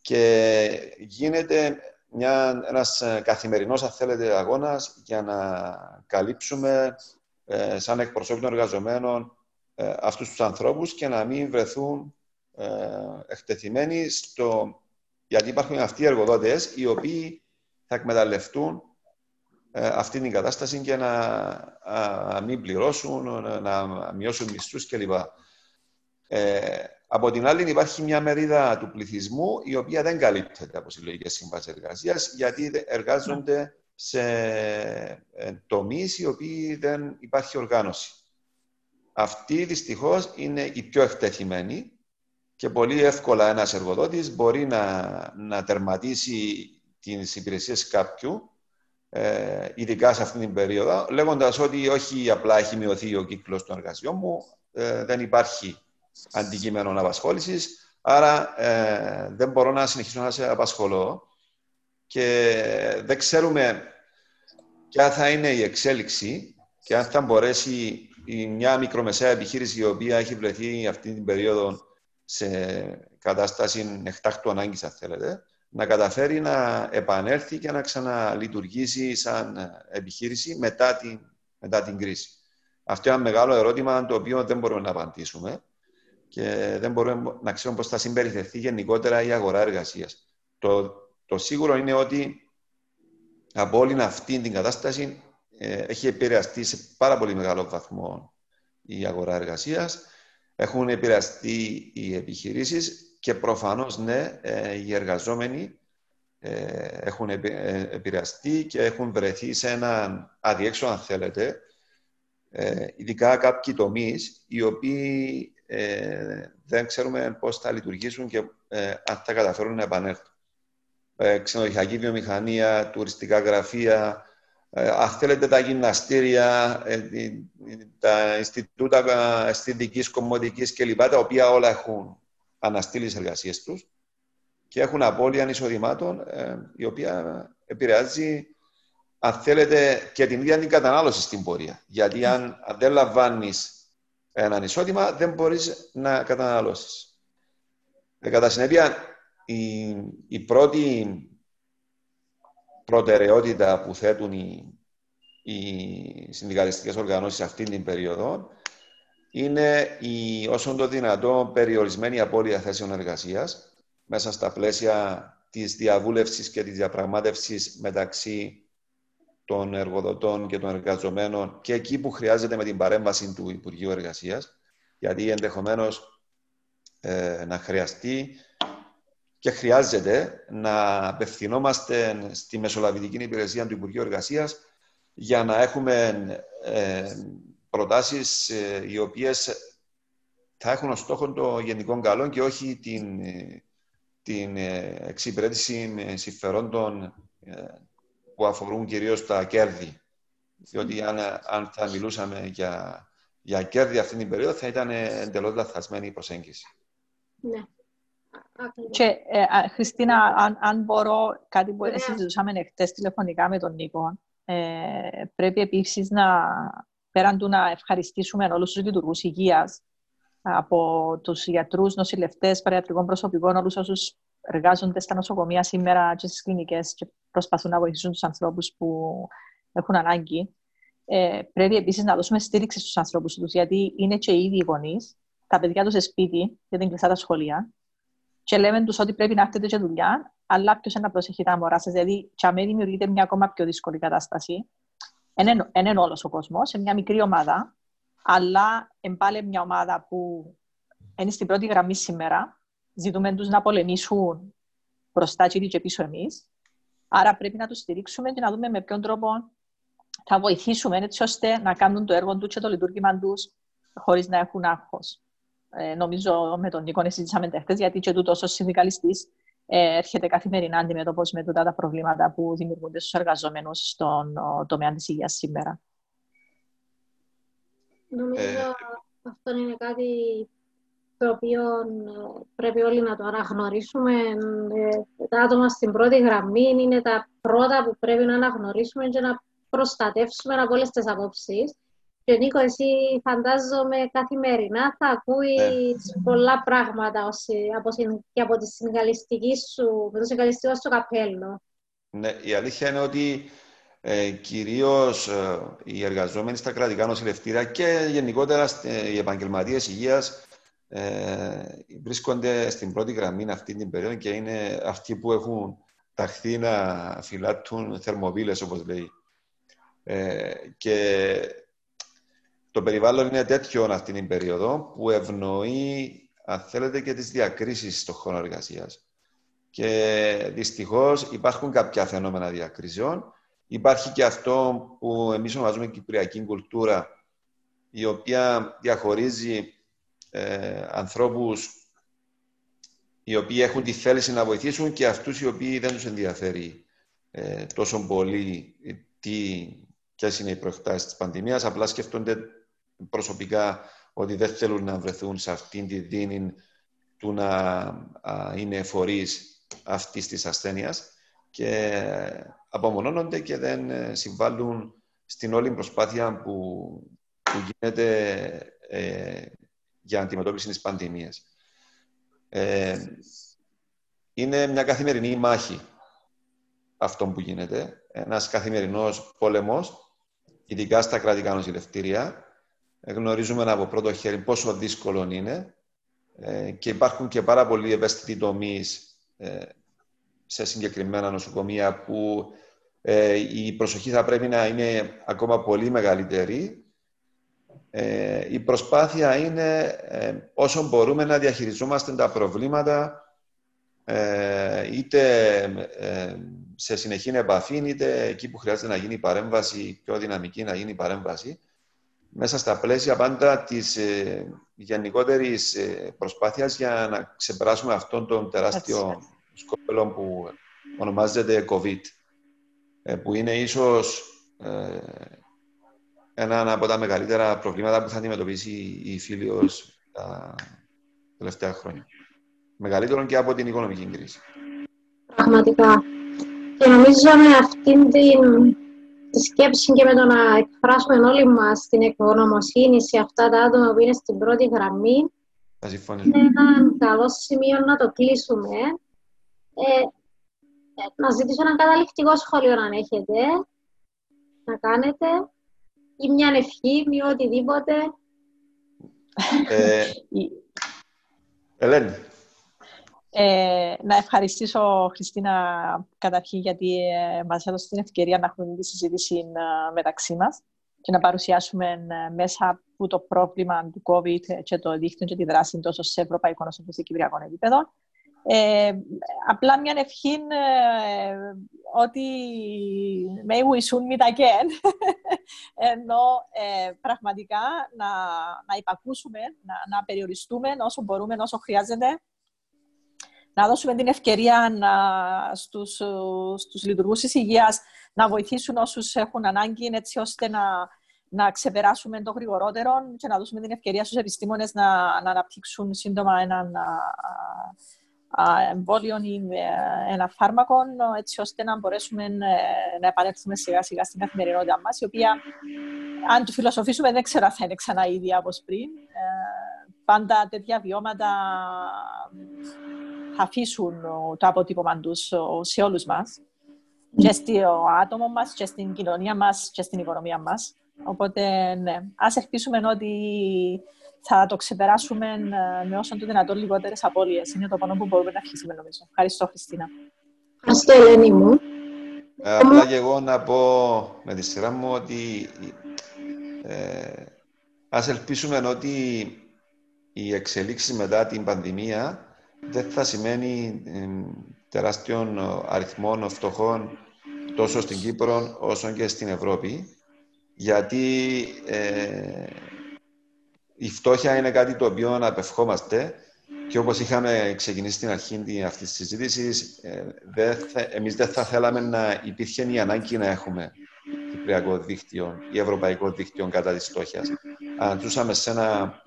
Και γίνεται μια, ένας ε, καθημερινός, αν θέλετε, αγώνας για να καλύψουμε ε, σαν εκπροσώπη των εργαζομένων ε, αυτούς τους ανθρώπους και να μην βρεθούν ε, εκτεθειμένοι στο... Γιατί υπάρχουν αυτοί οι εργοδότες οι οποίοι θα εκμεταλλευτούν ε, αυτή την κατάσταση και να μην πληρώσουν, να μειώσουν μισθούς κλπ. Ε, από την άλλη, υπάρχει μια μερίδα του πληθυσμού η οποία δεν καλύπτεται από συλλογικές συμβάσεις εργασίας γιατί εργάζονται σε ε, τομείς οι οποίοι δεν υπάρχει οργάνωση. Αυτοί δυστυχώς είναι οι πιο εκτεθειμένοι και πολύ εύκολα ένας εργοδότης μπορεί να, να τερματίσει τις υπηρεσίες κάποιου ε, ειδικά σε αυτήν την περίοδο, λέγοντας ότι όχι απλά έχει μειωθεί ο κύκλος των εργασιών μου, ε, δεν υπάρχει αντικείμενο απασχόλησης, άρα ε, δεν μπορώ να συνεχίσω να σε απασχολώ. Και δεν ξέρουμε ποια θα είναι η εξέλιξη και αν θα μπορέσει η μια μικρομεσαία επιχείρηση η οποία έχει βρεθεί αυτή την περίοδο σε κατάσταση εκτάκτου ανάγκης, αν θέλετε, να καταφέρει να επανέλθει και να ξαναλειτουργήσει σαν επιχείρηση μετά την, μετά την κρίση. Αυτό είναι ένα μεγάλο ερώτημα το οποίο δεν μπορούμε να απαντήσουμε και δεν μπορούμε να ξέρουμε πώς θα συμπεριφερθεί γενικότερα η αγορά εργασίας. Το, το σίγουρο είναι ότι από όλη αυτή την κατάσταση ε, έχει επηρεαστεί σε πάρα πολύ μεγάλο βαθμό η αγορά εργασίας. Έχουν επηρεαστεί οι επιχειρήσεις και προφανώς, ναι, ε, οι εργαζόμενοι ε, έχουν επηρεαστεί και έχουν βρεθεί σε έναν αδιέξω, αν θέλετε, ειδικά κάποιοι τομείς οι οποίοι δεν ξέρουμε πώς θα λειτουργήσουν και αν θα καταφέρουν να επανέλθουν. Ξενοδοχειακή βιομηχανία, τουριστικά γραφεία, ε, αν θέλετε τα γυμναστήρια, ε, τα Ινστιτούτα Αισθητικής Κομμωτικής κλπ. τα οποία όλα έχουν αναστείλει τις εργασίες τους και έχουν απώλεια εισοδημάτων, ε, η οποία επηρεάζει, αν θέλετε, και την ίδια την κατανάλωση στην πορεία. Γιατί αν, δεν λαμβάνεις έναν εισόδημα, δεν μπορείς να καταναλώσεις. κατά συνέπεια, η, η πρώτη προτεραιότητα που θέτουν οι, οι συνδικαλιστικές οργανώσεις αυτή την περίοδο είναι η όσο το δυνατό περιορισμένη απώλεια θέσεων εργασίας μέσα στα πλαίσια της διαβούλευσης και της διαπραγμάτευσης μεταξύ των εργοδοτών και των εργαζομένων και εκεί που χρειάζεται με την παρέμβαση του Υπουργείου Εργασίας γιατί ενδεχομένως ε, να χρειαστεί και χρειάζεται να απευθυνόμαστε στη Μεσολαβητική Υπηρεσία του Υπουργείου Εργασίας για να έχουμε ε, προτάσεις ε, οι οποίες θα έχουν ως στόχο το γενικό καλό και όχι την, την ε, εξυπηρέτηση με συμφερόντων ε, που αφορούν κυρίως τα κέρδη. Διότι αν, αν θα μιλούσαμε για, για κέρδη αυτή την περίοδο θα ήταν εντελώς λαθασμένη η προσέγγιση. Ναι. Και, ε, Χριστίνα, αν, αν μπορώ, κάτι που συζητούσαμε χτες τηλεφωνικά με τον Νίκο, ε, πρέπει επίσης να, πέραν του να ευχαριστήσουμε όλους τους λειτουργούς υγείας, από τους γιατρούς, νοσηλευτές, παριατρικών προσωπικών, όλους όσους εργάζονται στα νοσοκομεία σήμερα και στις κλινικές και προσπαθούν να βοηθήσουν τους ανθρώπους που έχουν ανάγκη. Ε, πρέπει επίσης να δώσουμε στήριξη στους ανθρώπους τους, γιατί είναι και οι ίδιοι γονείς, τα παιδιά τους σε σπίτι, γιατί είναι κλειστά τα σχολεία, και λέμε τους ότι πρέπει να έχετε και δουλειά, αλλά ποιος είναι να προσέχει τα μωρά σας. Δηλαδή, και αμέσω δημιουργείται μια ακόμα πιο δύσκολη κατάσταση. Δεν είναι όλος ο κόσμος, σε μια μικρή ομάδα, αλλά πάλι μια ομάδα που είναι στην πρώτη γραμμή σήμερα. Ζητούμε τους να πολεμήσουν μπροστά και πίσω εμείς. Άρα πρέπει να τους στηρίξουμε και να δούμε με ποιον τρόπο θα βοηθήσουμε έτσι ώστε να κάνουν το έργο τους και το λειτουργήμα τους χωρίς να έχουν άγχος ε, νομίζω με τον Νίκο συζήτησαμε τέχτε, γιατί και τούτος ω συνδικαλιστής ε, έρχεται καθημερινά αντιμέτωπο με τούτα τα προβλήματα που δημιουργούνται στους εργαζόμενους στον τομέα της υγείας σήμερα. Νομίζω ε... αυτό είναι κάτι το οποίο ε, πρέπει όλοι να το αναγνωρίσουμε. Ε, τα άτομα στην πρώτη γραμμή είναι τα πρώτα που πρέπει να αναγνωρίσουμε και να προστατεύσουμε από όλες τις απόψεις. Και Νίκο, εσύ φαντάζομαι καθημερινά θα ακούεις ναι. πολλά πράγματα από, και από τη συνεργαλιστική σου, με το συνεργαλιστικό σου καπέλο. Ναι, η αλήθεια είναι ότι ε, κυρίως ε, οι εργαζόμενοι στα κρατικά νοσηλευτήρια και γενικότερα οι επαγγελματίες υγείας ε, βρίσκονται στην πρώτη γραμμή αυτή την περίοδο και είναι αυτοί που έχουν ταχθεί να φυλάττουν θερμοβίλες, όπως λέει. Ε, και το περιβάλλον είναι τέτοιο αυτή την περίοδο που ευνοεί, αν θέλετε, και τις διακρίσεις στον χώρο εργασίας. Και δυστυχώς υπάρχουν κάποια φαινόμενα διακρίσεων. Υπάρχει και αυτό που εμείς ονομάζουμε κυπριακή κουλτούρα, η οποία διαχωρίζει ε, ανθρώπους οι οποίοι έχουν τη θέληση να βοηθήσουν και αυτούς οι οποίοι δεν τους ενδιαφέρει ε, τόσο πολύ τι, ποιες είναι οι προεκτάσεις της πανδημίας, απλά σκέφτονται προσωπικά ότι δεν θέλουν να βρεθούν σε αυτήν τη δίνη του να είναι φορείς αυτής της ασθένειας και απομονώνονται και δεν ε, συμβάλλουν στην όλη προσπάθεια που, που γίνεται ε, για αντιμετώπιση της πανδημίας. Ε, είναι μια καθημερινή μάχη αυτό που γίνεται. Ένας καθημερινός πόλεμος, ειδικά στα κρατικά νοσηλευτήρια. Γνωρίζουμε από πρώτο χέρι πόσο δύσκολο είναι ε, και υπάρχουν και πάρα πολλοί ευαίσθητοι τομείς ε, σε συγκεκριμένα νοσοκομεία που ε, η προσοχή θα πρέπει να είναι ακόμα πολύ μεγαλύτερη. η προσπάθεια είναι όσο μπορούμε να διαχειριζόμαστε τα προβλήματα είτε σε συνεχή επαφή, είτε εκεί που χρειάζεται να γίνει παρέμβαση, πιο δυναμική να γίνει παρέμβαση μέσα στα πλαίσια πάντα της ε, γενικότερης ε, προσπάθειας για να ξεπεράσουμε αυτόν τον τεράστιο σκόπελο που ονομάζεται COVID, ε, που είναι ίσως ε, ένα από τα μεγαλύτερα προβλήματα που θα αντιμετωπίσει η Φίλιος τα τελευταία χρόνια. Μεγαλύτερο και από την οικονομική κρίση. Πραγματικά. Και νομίζω με αυτήν την τη σκέψη και με το να εκφράσουμε όλοι μας την ευγνωμοσύνη σε αυτά τα άτομα που είναι στην πρώτη γραμμή. Είναι ένα καλό σημείο να το κλείσουμε. Ε, ε, να ζητήσω ένα καταληκτικό σχόλιο αν έχετε να κάνετε ή μια ευχή ή οτιδήποτε. Ε, Ελένη. Ε, να ευχαριστήσω, Χριστίνα, καταρχήν, γιατί ε, μας έδωσες την ευκαιρία να έχουμε τη συζήτηση ε, μεταξύ μας και να παρουσιάσουμε ε, μέσα από το πρόβλημα του COVID και το δίκτυο και τη δράση τόσο σε ευρωπαϊκό όσο και σε κυπριακό επίπεδο. Ε, απλά μια ευχή ε, ότι may we soon meet again. Ενώ ε, πραγματικά να, να υπακούσουμε, να, να περιοριστούμε όσο μπορούμε, όσο χρειάζεται να δώσουμε την ευκαιρία να, στους, στους λειτουργούς της υγείας να βοηθήσουν όσους έχουν ανάγκη έτσι ώστε να, να ξεπεράσουμε το γρηγορότερο και να δώσουμε την ευκαιρία στους επιστήμονες να, να αναπτύξουν σύντομα έναν εμβόλιο ή ένα φάρμακο, έτσι ώστε να μπορέσουμε ε, να επανέλθουμε σιγά σιγά στην καθημερινότητά μας, η οποία, αν το φιλοσοφήσουμε, δεν ξέρω αν θα είναι ξανά ίδια όπως πριν. Ε, πάντα τέτοια βιώματα αφήσουν το αποτύπωμα τους σε όλους μας. Και στο άτομο μας, και στην κοινωνία μας, και στην οικονομία μας. Οπότε, ναι, ας ελπίσουμε ότι θα το ξεπεράσουμε ε, με όσο το δυνατόν λιγότερες απώλειες. Είναι το πάνω που μπορούμε να αρχίσουμε, νομίζω. Ευχαριστώ, Χριστίνα. Ευχαριστώ, Ελένη μου. Ε, απλά και εγώ να πω με τη σειρά μου ότι ε, ας ελπίσουμε ότι η εξελίξη μετά την πανδημία δεν θα σημαίνει τεράστιων αριθμών φτωχών τόσο στην Κύπρο όσο και στην Ευρώπη γιατί ε, η φτώχεια είναι κάτι το οποίο απευχόμαστε και όπως είχαμε ξεκινήσει στην αρχή αυτής της συζήτησης, ε, εμείς δεν θα θέλαμε να υπήρχε η ανάγκη να έχουμε κυπριακό δίκτυο ή ευρωπαϊκό δίκτυο κατά της φτώχειας. Αν ζούσαμε σε ένα,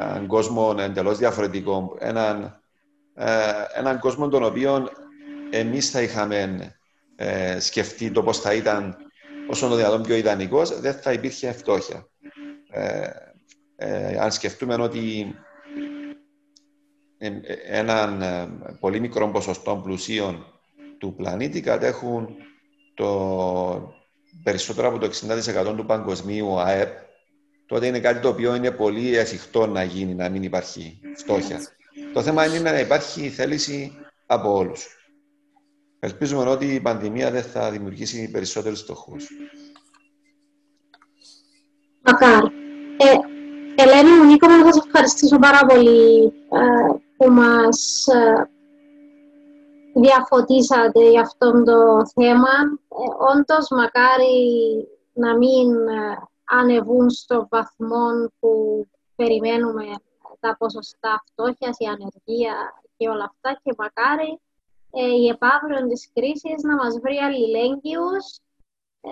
έναν κόσμο εντελώς διαφορετικό, έναν ε, έναν κόσμο τον οποίο εμείς θα είχαμε ε, σκεφτεί το πώς θα ήταν όσο το δυνατόν πιο ιδανικός, δεν θα υπήρχε φτώχεια. Ε, ε, αν σκεφτούμε ότι έναν πολύ μικρό ποσοστό πλουσίων του πλανήτη κατέχουν το περισσότερο από το 60% του παγκοσμίου ΑΕΠ, τότε είναι κάτι το οποίο είναι πολύ εφικτό να γίνει, να μην υπάρχει φτώχεια. Το θέμα είναι να υπάρχει θέληση από όλους. Ελπίζουμε ότι η πανδημία δεν θα δημιουργήσει περισσότερους στοχούς. Μακάρι. Ε, Ελένη μου, Νίκο, να σας ευχαριστήσω πάρα πολύ ε, που μας ε, διαφωτίσατε για αυτό το θέμα. Ε, όντως, μακάρι να μην ε, ανεβούν στο βαθμό που περιμένουμε τα ποσοστά φτώχειας, η ανεργία και όλα αυτά και μακάρι ε, η επαύριο της κρίσης να μας βρει αλληλέγγυους ε,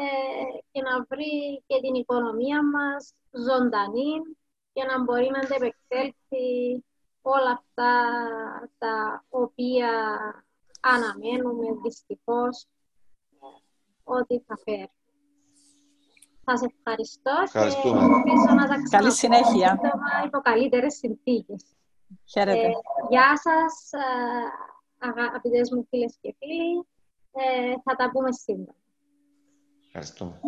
και να βρει και την οικονομία μας ζωντανή και να μπορεί να αντεπεξέλθει όλα αυτά τα οποία αναμένουμε δυστυχώς ότι θα φέρει. Θα σε ευχαριστώ Ευχαριστούμε. και ελπίζω να τα Καλή συνέχεια. σύντομα υπό καλύτερες συνθήκες. Χαίρετε. Ε, γεια σας, ε, αγαπητές μου φίλες και φίλοι. Ε, θα τα πούμε σύντομα. Ευχαριστούμε.